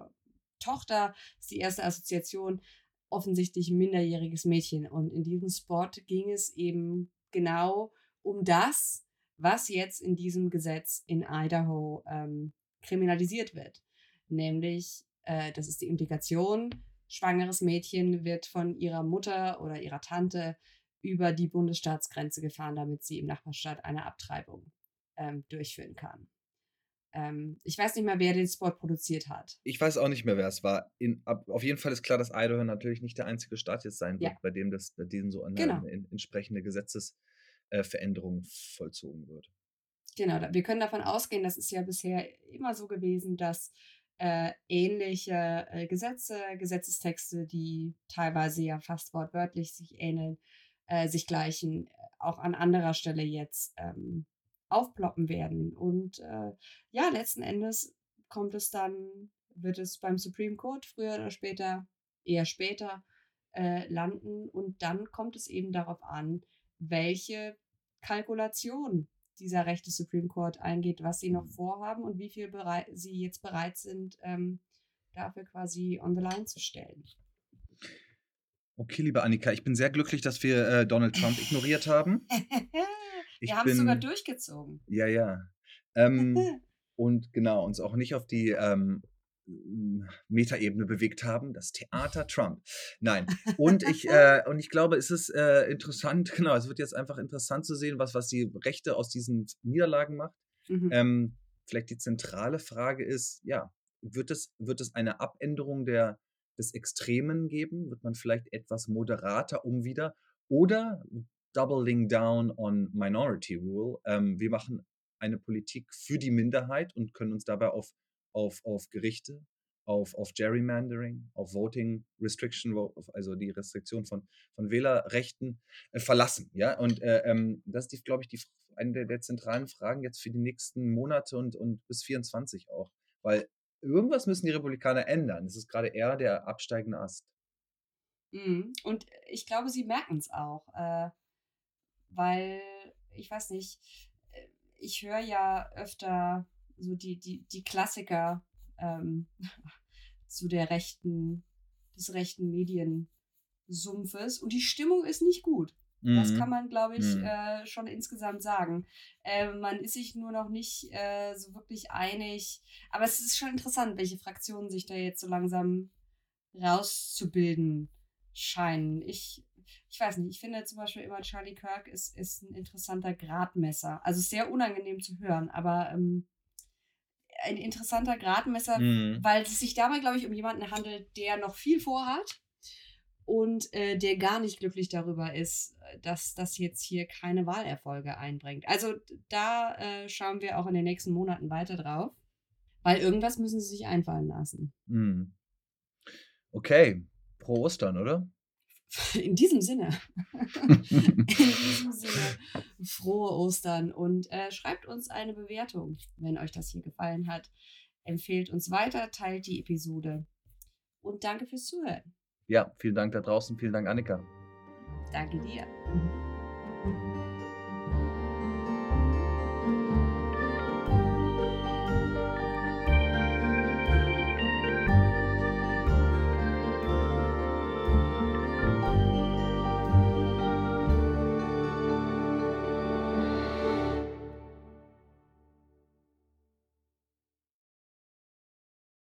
Tochter, ist die erste Assoziation, offensichtlich ein minderjähriges Mädchen. Und in diesem Spot ging es eben genau um das, was jetzt in diesem Gesetz in Idaho ähm, kriminalisiert wird. Nämlich, äh, das ist die Implikation, schwangeres Mädchen wird von ihrer Mutter oder ihrer Tante über die Bundesstaatsgrenze gefahren, damit sie im Nachbarstaat eine Abtreibung ähm, durchführen kann. Ähm, ich weiß nicht mehr, wer den Spot produziert hat. Ich weiß auch nicht mehr, wer es war. In, ab, auf jeden Fall ist klar, dass Idaho natürlich nicht der einzige Staat jetzt sein wird, Ja. bei dem das, bei dem so eine, Genau. en- entsprechende Gesetzesveränderung vollzogen wird. Genau, wir können davon ausgehen, das ist ja bisher immer so gewesen, dass äh, ähnliche äh, Gesetze, Gesetzestexte, die teilweise ja fast wortwörtlich sich ähneln, äh, sich gleichen, äh, auch an anderer Stelle jetzt ähm, aufploppen werden. Und äh, ja, letzten Endes kommt es dann, wird es beim Supreme Court früher oder später, eher später, äh, landen. Und dann kommt es eben darauf an, welche Kalkulation dieser rechte Supreme Court eingeht, was sie noch Mhm. vorhaben und wie viel bereit, sie jetzt bereit sind, ähm, dafür quasi on the line zu stellen. Okay, liebe Annika, ich bin sehr glücklich, dass wir äh, Donald Trump ignoriert haben. Ich Wir haben es sogar durchgezogen. Ja, ja. Ähm, und genau, uns auch nicht auf die, ähm, Metaebene bewegt haben, das Theater Trump. Nein. Und ich, äh, und ich glaube, es ist äh, interessant, genau, es wird jetzt einfach interessant zu sehen, was, was die Rechte aus diesen Niederlagen macht. Mhm. Ähm, vielleicht die zentrale Frage ist, ja, wird es, wird es eine Abänderung der, des Extremen geben? Wird man vielleicht etwas moderater um wieder? Oder doubling down on Minority Rule? Ähm, wir machen eine Politik für die Minderheit und können uns dabei auf, auf, auf Gerichte, auf, auf Gerrymandering, auf Voting Restriction, also die Restriktion von, von Wählerrechten äh, verlassen. Ja? Und äh, ähm, das ist, glaube ich, die, eine der, der, zentralen Fragen jetzt für die nächsten Monate und, und bis 24 auch. Weil irgendwas müssen die Republikaner ändern. Es ist gerade eher der absteigende Ast. Mhm. Und ich glaube, sie merken es auch, äh, weil, ich weiß nicht, äh, ich höre ja öfter so die, die, die Klassiker ähm, zu der rechten, des rechten Mediensumpfes und die Stimmung ist nicht gut. Das kann mhm. man, glaube ich, mhm. äh, schon insgesamt sagen. Äh, man ist sich nur noch nicht äh, so wirklich einig. Aber es ist schon interessant, welche Fraktionen sich da jetzt so langsam rauszubilden scheinen. Ich, ich weiß nicht, ich finde zum Beispiel immer Charlie Kirk ist, ist ein interessanter Gradmesser. Also sehr unangenehm zu hören, aber ähm, ein interessanter Gradmesser, mhm. weil es sich dabei, glaube ich, um jemanden handelt, der noch viel vorhat und äh, der gar nicht glücklich darüber ist, dass das jetzt hier keine Wahlerfolge einbringt. Also da äh, schauen wir auch in den nächsten Monaten weiter drauf, weil irgendwas müssen sie sich einfallen lassen. Hm. Okay, pro Ostern, oder? In diesem Sinne. in diesem Sinne, frohe Ostern und äh, schreibt uns eine Bewertung, wenn euch das hier gefallen hat. Empfehlt uns weiter, teilt die Episode und danke fürs Zuhören. Ja, vielen Dank da draußen. Vielen Dank, Annika. Danke dir.